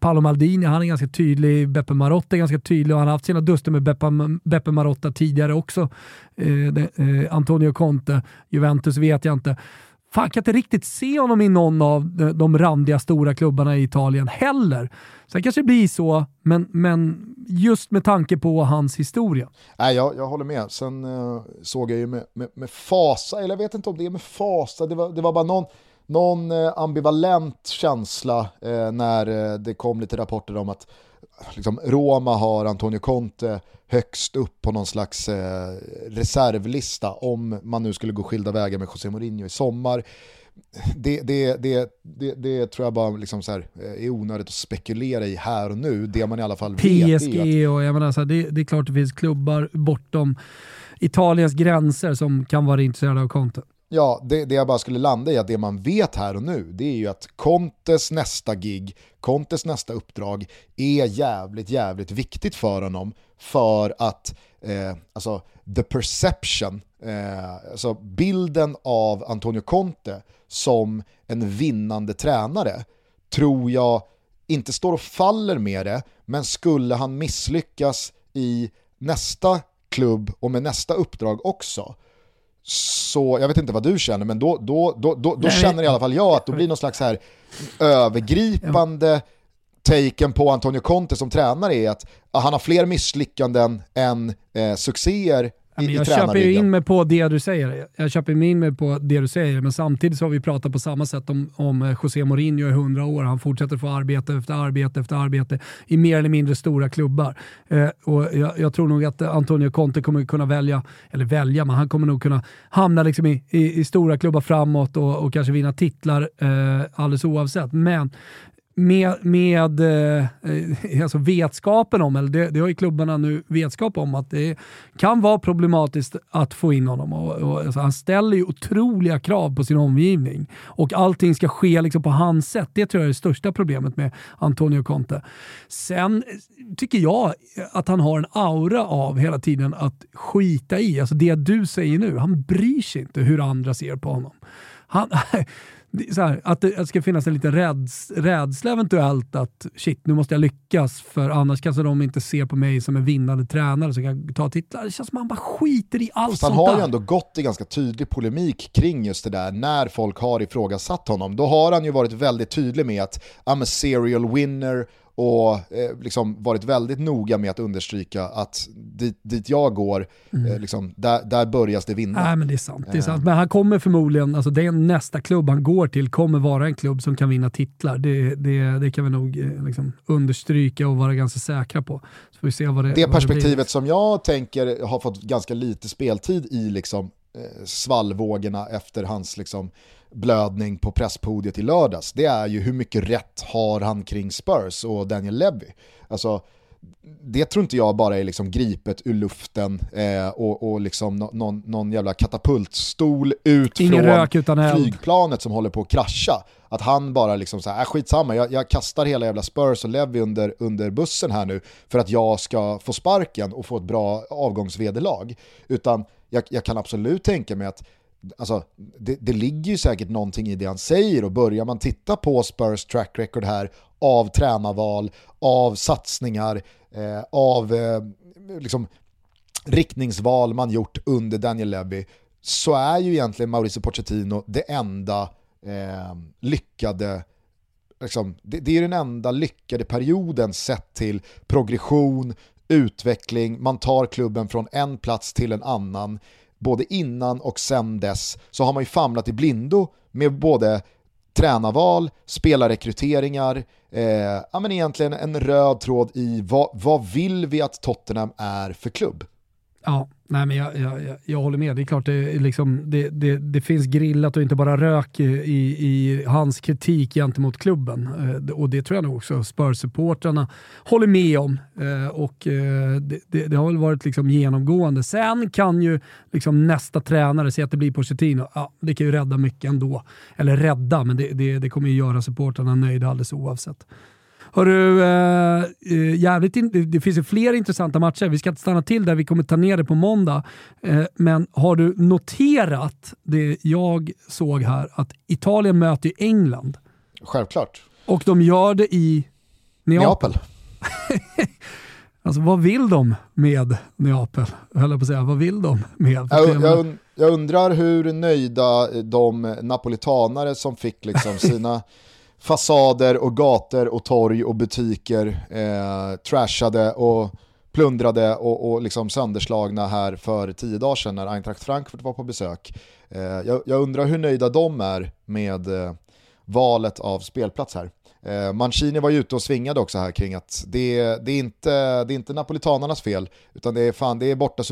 Paolo Maldini, han är ganska tydlig. Beppe Marotta är ganska tydlig och han har haft sina duster med Beppe, Beppe Marotta tidigare också. Eh, eh, Antonio Conte, Juventus vet jag inte. Fan, kan inte riktigt se honom i någon av de randiga stora klubbarna i Italien heller. Sen kanske det blir så, men, men just med tanke på hans historia. Nej, jag, jag håller med. Sen uh, såg jag ju med, med, med, fasa, eller jag vet inte om det är med fasa, det var, det var bara någon någon eh, ambivalent känsla eh, när eh, det kom lite rapporter om att liksom, Roma har Antonio Conte högst upp på någon slags reservlista om man nu skulle gå skilda vägar med José Mourinho i sommar. Det, det, det, det, det tror jag bara liksom så här, är onödigt att spekulera i här och nu. Det man i alla fall PSG vet PSG och jag menar så här, det, det är klart det finns klubbar bortom Italiens gränser som kan vara intresserade av Conte. Ja, det, det jag bara skulle landa i att det man vet här och nu det är ju att Contes nästa gig, Contes nästa uppdrag är jävligt, jävligt viktigt för honom för att eh, alltså, the perception, eh, alltså bilden av Antonio Conte som en vinnande tränare tror jag inte står och faller med det, men skulle han misslyckas i nästa klubb och med nästa uppdrag också, så jag vet inte vad du känner, men då, då, då, då, då känner i alla fall jag att då blir någon slags här övergripande taken på Antonio Conte som tränare är att han har fler misslyckanden än eh, succéer i, jag köper ju in mig på det du säger. Jag köper in mig på det du säger, men samtidigt så har vi pratat på samma sätt om, om eh, José Mourinho i hundra år. Han fortsätter få arbete efter arbete efter arbete i mer eller mindre stora klubbar. Eh, och jag, jag, tror nog att Antonio Conte kommer kunna välja, eller välja, men han kommer nog kunna hamna liksom i, i, i stora klubbar framåt och, och kanske vinna titlar eh, alldeles oavsett. Men med, med eh, eh, alltså vetskapen om, eller det, det har ju klubbarna nu vetskap om, att det kan vara problematiskt att få in honom. Och, och alltså han ställer ju otroliga krav på sin omgivning och allting ska ske liksom på hans sätt. Det tror jag är det största problemet med Antonio Conte. Sen tycker jag att han har en aura av hela tiden att skita i. Alltså det du säger nu, han bryr sig inte hur andra ser på honom. Han, här, att, det, att det ska finnas en liten räds, rädsla eventuellt att shit, nu måste jag lyckas för annars kanske de inte ser på mig som en vinnande tränare som kan ta titlar. Det känns som att han bara skiter i allt Fast sånt Han har där. ju ändå gått i ganska tydlig polemik kring just det där när folk har ifrågasatt honom. Då har han ju varit väldigt tydlig med att I'm a serial winner och eh, liksom varit väldigt noga med att understryka att dit, dit jag går, mm. eh, liksom, där, där börjar det vinna. Nej, men det är sant. Det är sant. Men han kommer förmodligen, alltså är nästa klubb han går till kommer vara en klubb som kan vinna titlar. Det, det, det kan vi nog eh, liksom understryka och vara ganska säkra på. Så får vi se vad det, det vad perspektivet det som jag tänker har fått ganska lite speltid i liksom, eh, svallvågorna efter hans liksom, blödning på presspodiet i lördags, det är ju hur mycket rätt har han kring Spurs och Daniel Levy. Alltså, det tror inte jag bara är liksom gripet ur luften eh, och, och liksom no, någon, någon jävla katapultstol ut Ingen från flygplanet som håller på att krascha. Att han bara liksom så här, äh, skitsamma, jag, jag kastar hela jävla Spurs och Levy under, under bussen här nu för att jag ska få sparken och få ett bra avgångsvederlag. Utan jag, jag kan absolut tänka mig att alltså, det, det ligger ju säkert någonting i det han säger. Och börjar man titta på Spurs track record här av tränarval, av satsningar, eh, av eh, liksom, riktningsval man gjort under Daniel Levy så är ju egentligen Mauricio Pochettino det enda eh, lyckade liksom, det, det, är den enda lyckade perioden sett till progression, utveckling, man tar klubben från en plats till en annan både innan och sen dess så har man ju famlat i blindo med både tränarval, spelarrekryteringar, eh, ja men egentligen en röd tråd i vad, vad vill vi att Tottenham är för klubb? Ja, nej men jag, jag, jag håller med. Det är klart det, liksom, det, det, det finns grillat och inte bara rök i, i hans kritik gentemot klubben. Eh, och det tror jag nog också Spurs-supportrarna håller med om. Eh, och eh, det, det, det, har väl varit liksom genomgående. Sen kan ju liksom nästa tränare, säga att det blir Pochettino, ja, det kan ju rädda mycket ändå. Eller rädda, men det, det, det kommer ju göra supportrarna nöjda alldeles oavsett. Hörru, eh, eh, jävligt in, det finns ju fler intressanta matcher. Vi ska inte stanna till där, vi kommer ta ner det på måndag. Eh, men har du noterat det jag såg här, att Italien möter England? Självklart. Och de gör det i Neapel. Neapel. alltså vad vill de med Neapel? Jag höll på att säga, vad vill de med? Jag, jag, jag undrar hur nöjda de napolitanare som fick liksom sina fasader och gator och torg och butiker eh, trashade och plundrade och, och liksom sönderslagna här för tio dagar sedan när Eintracht Frankfurt var på besök. Eh, jag, jag, undrar hur nöjda de är med eh, valet av spelplats här. Eh, Mancini var ju ute och svingade också här kring att det, det, är inte, det är inte napolitanernas fel, utan det är, fan, det är borta.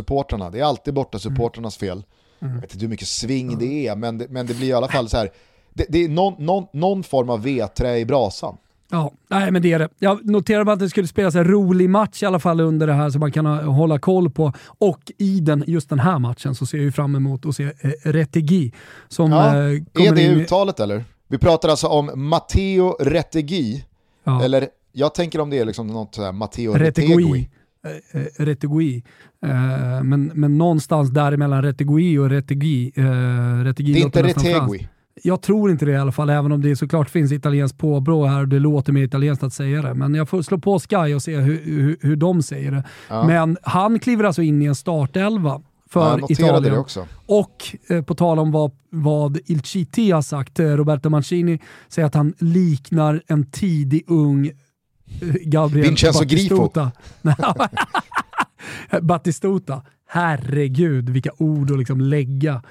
Det är alltid borta supportrarnas fel. Mm. Jag vet inte hur mycket sving mm. det är, men det, men det blir i alla fall så här det, det är någon, någon, någon, form av vedträ i brasan. Ja, nej men det är det. Jag noterade bara att det skulle spelas en rolig match i alla fall under det här som man kan hålla koll på. Och i den, just den här matchen så ser jag ju fram emot att se eh, Retegi. Som, ja, eh, är det in... uttalet eller? Vi pratar alltså om Matteo Retegi. Ja. Eller jag tänker om det är liksom något sådär Matteo Retegui. Eh, eh, Retegui. Eh, men, men någonstans däremellan Retegui och Retegi. Eh, Retegi det är inte Retegui. Jag tror inte det i alla fall, även om det såklart finns italienskt påbrå här och det låter mer italienskt att säga det. Men jag får slå på Sky och se hur, hur, hur de säger det. Ja. Men han kliver alltså in i en startelva för ja, Italien. Och eh, på tal om vad, vad Il Chiti har sagt, eh, Roberto Mancini säger att han liknar en tidig ung eh, Gabriel Vincenzo. Grifo. Batistuta herregud vilka ord att liksom lägga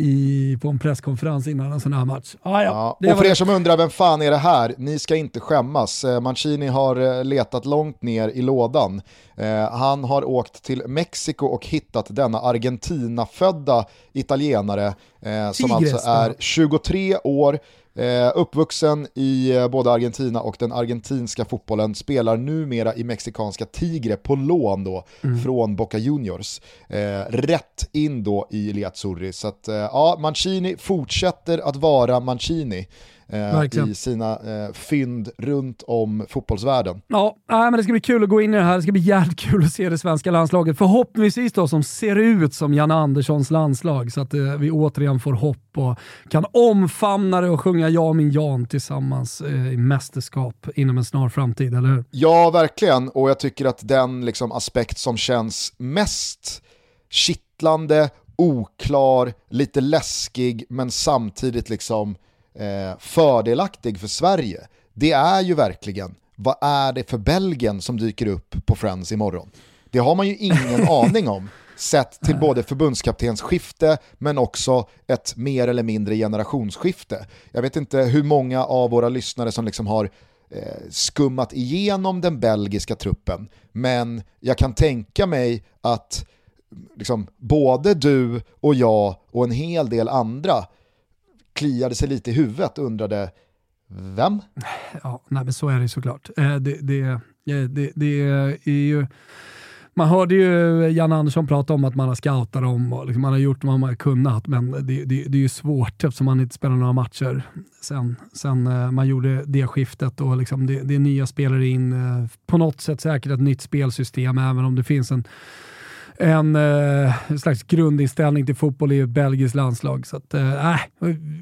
i, på en presskonferens innan en sån här match. Ah, ja, ja. och för er som undrar, vem fan är det här? Ni ska inte skämmas. Eh, Mancini har eh, letat långt ner i lådan. Eh, han har åkt till Mexiko och hittat denna Argentina-födda italienare som alltså är 23 år, Eh, uppvuxen i eh, både Argentina och den argentinska fotbollen, spelar numera i mexikanska Tigre på lån då mm. från Boca Juniors. Eh, rätt in då i Liazzurri. Så att, eh, ja, Mancini fortsätter att vara Mancini eh, i sina eh, fynd runt om fotbollsvärlden. Ja, äh, men det ska bli kul att gå in i det här. Det ska bli jävligt kul att se det svenska landslaget. Förhoppningsvis då som ser ut som Janne Anderssons landslag så att eh, vi återigen får hopp och kan omfamna det och sjunga Ja min Jan tillsammans eh, i mästerskap inom en snar framtid, eller hur? Ja, verkligen. Och jag tycker att den liksom, aspekt som känns mest kittlande, oklar, lite läskig men samtidigt liksom eh, fördelaktig för Sverige, det är ju verkligen vad är det för Belgien som dyker upp på Friends imorgon? Det har man ju ingen aning om sett till både förbundskaptensskifte men också ett mer eller mindre generationsskifte. Jag vet inte hur många av våra lyssnare som liksom har eh, skummat igenom den belgiska truppen, men jag kan tänka mig att liksom, både du och jag och en hel del andra kliade sig lite i huvudet och undrade vem? Ja, nej, men så är det såklart. Eh, det, det, eh, det, det är ju man hörde ju Jan Andersson prata om att man har scoutat dem och liksom man har gjort vad man har kunnat, men det, det, det är ju svårt eftersom man inte spelar några matcher sen, sen eh, man gjorde det skiftet och liksom det, det är nya spelare in. Eh, på något sätt säkert ett nytt spelsystem, även om det finns en en, eh, slags grundinställning till fotboll i ett belgiskt landslag. Så att, eh,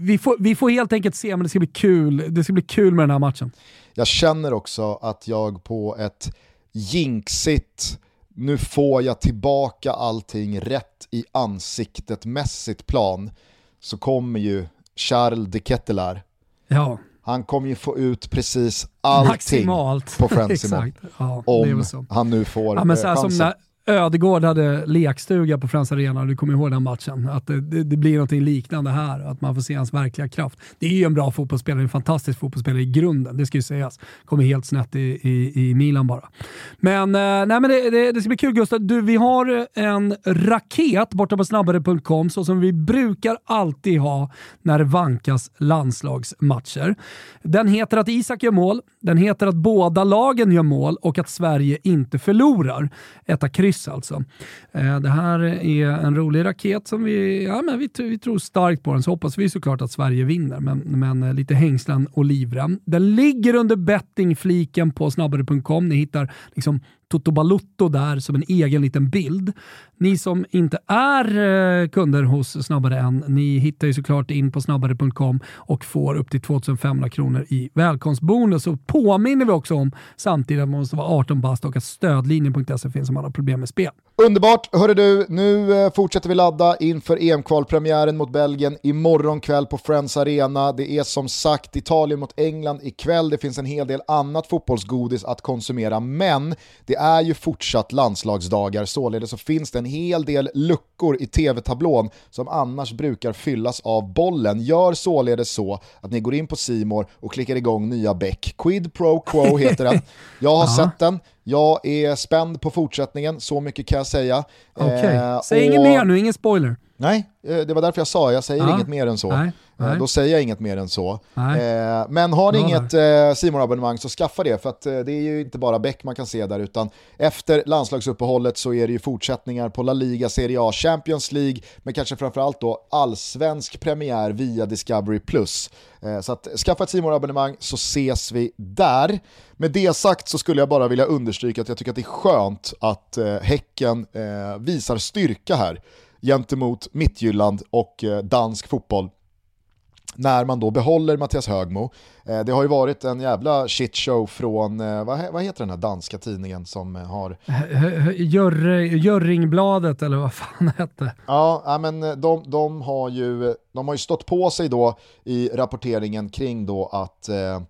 vi, får, vi får helt enkelt se, men det ska bli kul. Det ska bli kul med den här matchen. Jag känner också att jag på ett jinxigt nu får jag tillbaka allting rätt i ansiktet mässigt plan så kommer ju Charles de Kettelar. Ja. Han kommer ju få ut precis allting Maximalt. på Friends ja, om han nu får ja, men så chansen. Som när, Ödegård hade lekstuga på Friends Arena, du kommer ihåg den matchen. Att det, det, det, blir något liknande här, att man får se hans verkliga kraft. Det är ju en bra fotbollsspelare, en fantastisk fotbollsspelare i grunden, det ska ju sägas. Kommer helt snett i, i, i Milan bara. Men, eh, nej, men det, det, det, ska bli kul Gustav. Du, vi har en raket borta på snabbare.com, så som vi brukar alltid ha när det vankas landslagsmatcher. Den heter att Isak gör mål, den heter att båda lagen gör mål och att Sverige inte förlorar. Etta kryss kryss alltså. Eh, det här är en rolig raket som vi, ja, men vi, vi tror starkt på den, så hoppas vi såklart att Sverige vinner, men, men eh, lite hängslen och livrem. Den ligger under bettingfliken på snabbare.com. Ni hittar liksom Toto Balutto där som en egen liten bild. Ni som inte är eh, kunder hos Snabbare än, ni hittar ju såklart in på snabbare.com och får upp till 2500 kronor i välkomstbonus. Och påminner vi också om samtidigt att man måste vara 18 bast och att stödlinjen.se finns om man har problem med spel. Underbart! Hörru du, nu eh, fortsätter vi ladda inför EM-kvalpremiären mot Belgien imorgon kväll på Friends Arena. Det är som sagt Italien mot England ikväll. Det finns en hel del annat fotbollsgodis att konsumera, men det är ju fortsatt landslagsdagar, således så finns det en hel del luckor i tv-tablån som annars brukar fyllas av bollen. Gör således så att ni går in på Simor och klickar igång nya Beck. Quid Pro Quo heter den. Jag har sett den. Jag är spänd på fortsättningen, så mycket kan jag säga. Okay. Eh, Säg och... inget mer nu, ingen spoiler. Nej, eh, det var därför jag sa, jag säger ja. inget mer än så. Nej. Eh, Nej. Då säger jag inget mer än så. Eh, men har ni inget simor abonnemang så skaffa det, för att det är ju inte bara Beck man kan se där, utan efter landslagsuppehållet så är det ju fortsättningar på La Liga, Serie A, Champions League, men kanske framförallt då allsvensk premiär via Discovery+. Eh, så att skaffa ett simor abonnemang så ses vi där. Med det sagt så skulle jag bara vilja understryka att jag tycker att det är skönt att eh, Häcken eh, visar styrka här gentemot Mittjylland och dansk fotboll när man då behåller Mattias Högmo. Eh, det har ju varit en jävla shitshow från, eh, vad, vad heter den här danska tidningen som eh, har... Jörringbladet eller vad fan hette? Ja, men de, de, har ju, de har ju stått på sig då i rapporteringen kring då att eh,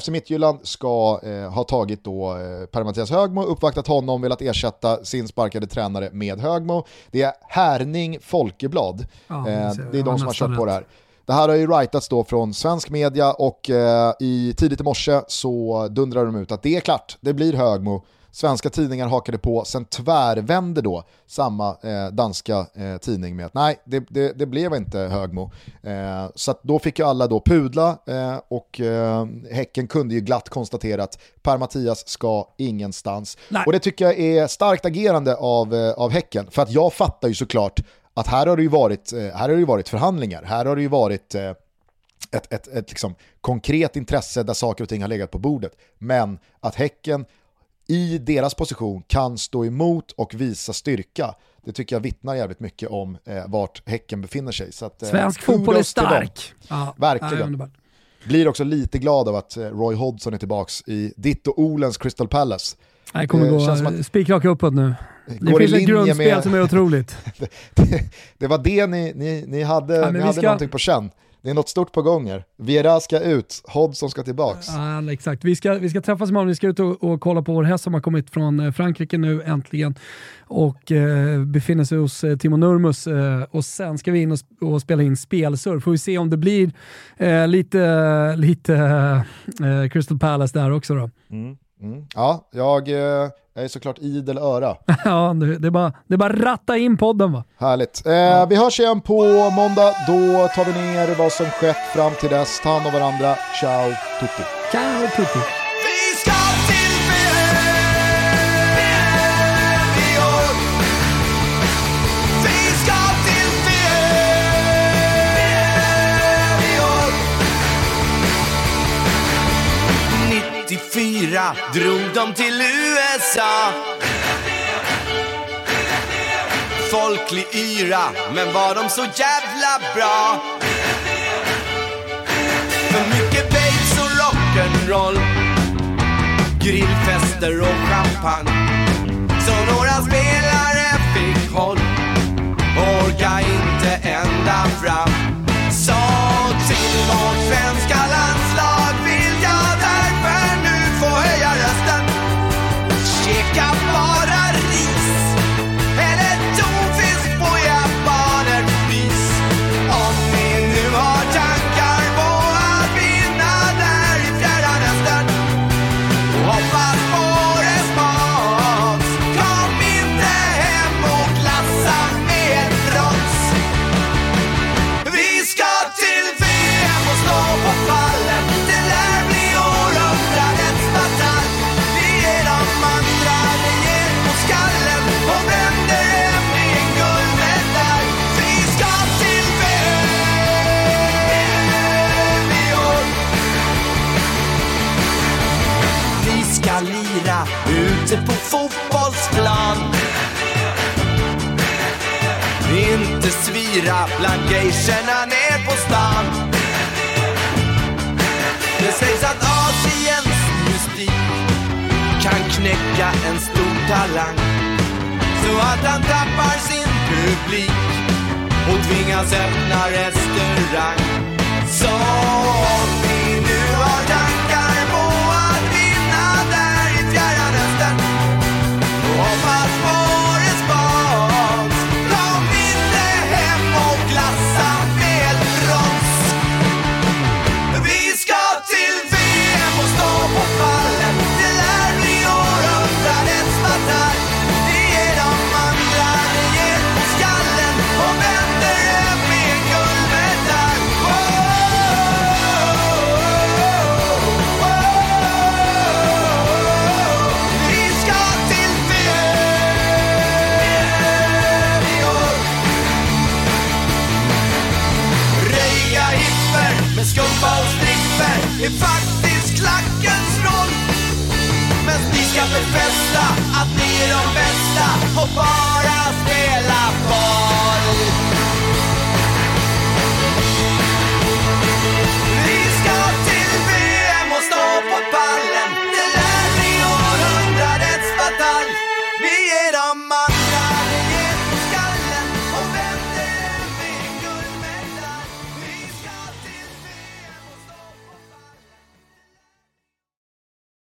FC Midtjylland ska eh, ha tagit då eh, Per Mattias Högmo, uppvaktat honom, velat ersätta sin sparkade tränare med Högmo. Det är Härning Folkeblad, ja, eh, det är de som har kört på det här. Det här har ju writats då från svensk media och eh, i tidigt i morse så dundrar de ut att det är klart, det blir Högmo. Svenska tidningar hakade på, sen tvärvände då samma eh, danska eh, tidning med att nej, det, det, det blev inte Högmo. Eh, så då fick ju alla då pudla eh, och eh, Häcken kunde ju glatt konstatera att Per-Mattias ska ingenstans. Nej. Och det tycker jag är starkt agerande av, eh, av Häcken, för att jag fattar ju såklart att här har det ju varit, eh, här har det varit förhandlingar, här har det ju varit eh, ett, ett, ett liksom konkret intresse där saker och ting har legat på bordet. Men att Häcken i deras position kan stå emot och visa styrka, det tycker jag vittnar jävligt mycket om eh, vart Häcken befinner sig. Så att, eh, Svensk fotboll är stark. Ja, Verkligen. Blir också lite glad av att Roy Hodgson är tillbaka i ditt och Olens Crystal Palace. Det kommer gå spikraka uppåt nu. Det finns ett grundspel med... som är otroligt. det, det, var det ni, ni, ni hade, ja, ni hade ska... någonting på känn det är något stort på gång här. Viera ska ut, Hodgson ska tillbaks. Ja, exakt. Vi ska, vi ska träffas imorgon, vi ska ut och, och kolla på vår häst som har kommit från eh, Frankrike nu äntligen och eh, befinner sig hos eh, Timo Nurmus eh, och sen ska vi in och, och, spela in spelsurf. Får vi se om det blir eh, lite, lite eh, Crystal Palace där också då. Mm, mm. Ja, jag jag är såklart idel öra. ja, det är, bara, det är bara ratta in podden va. Härligt. Eh, ja. Vi hörs igen på måndag. Då tar vi ner vad som skett fram till dess. Ta hand om varandra. Ciao tutti. Ciao tutti. Fyra drog de till USA. Folklig yra, men var de så jävla bra? För mycket babes och rock'n'roll, grillfester och champagne. Så några spelare fick håll, orka inte ända fram.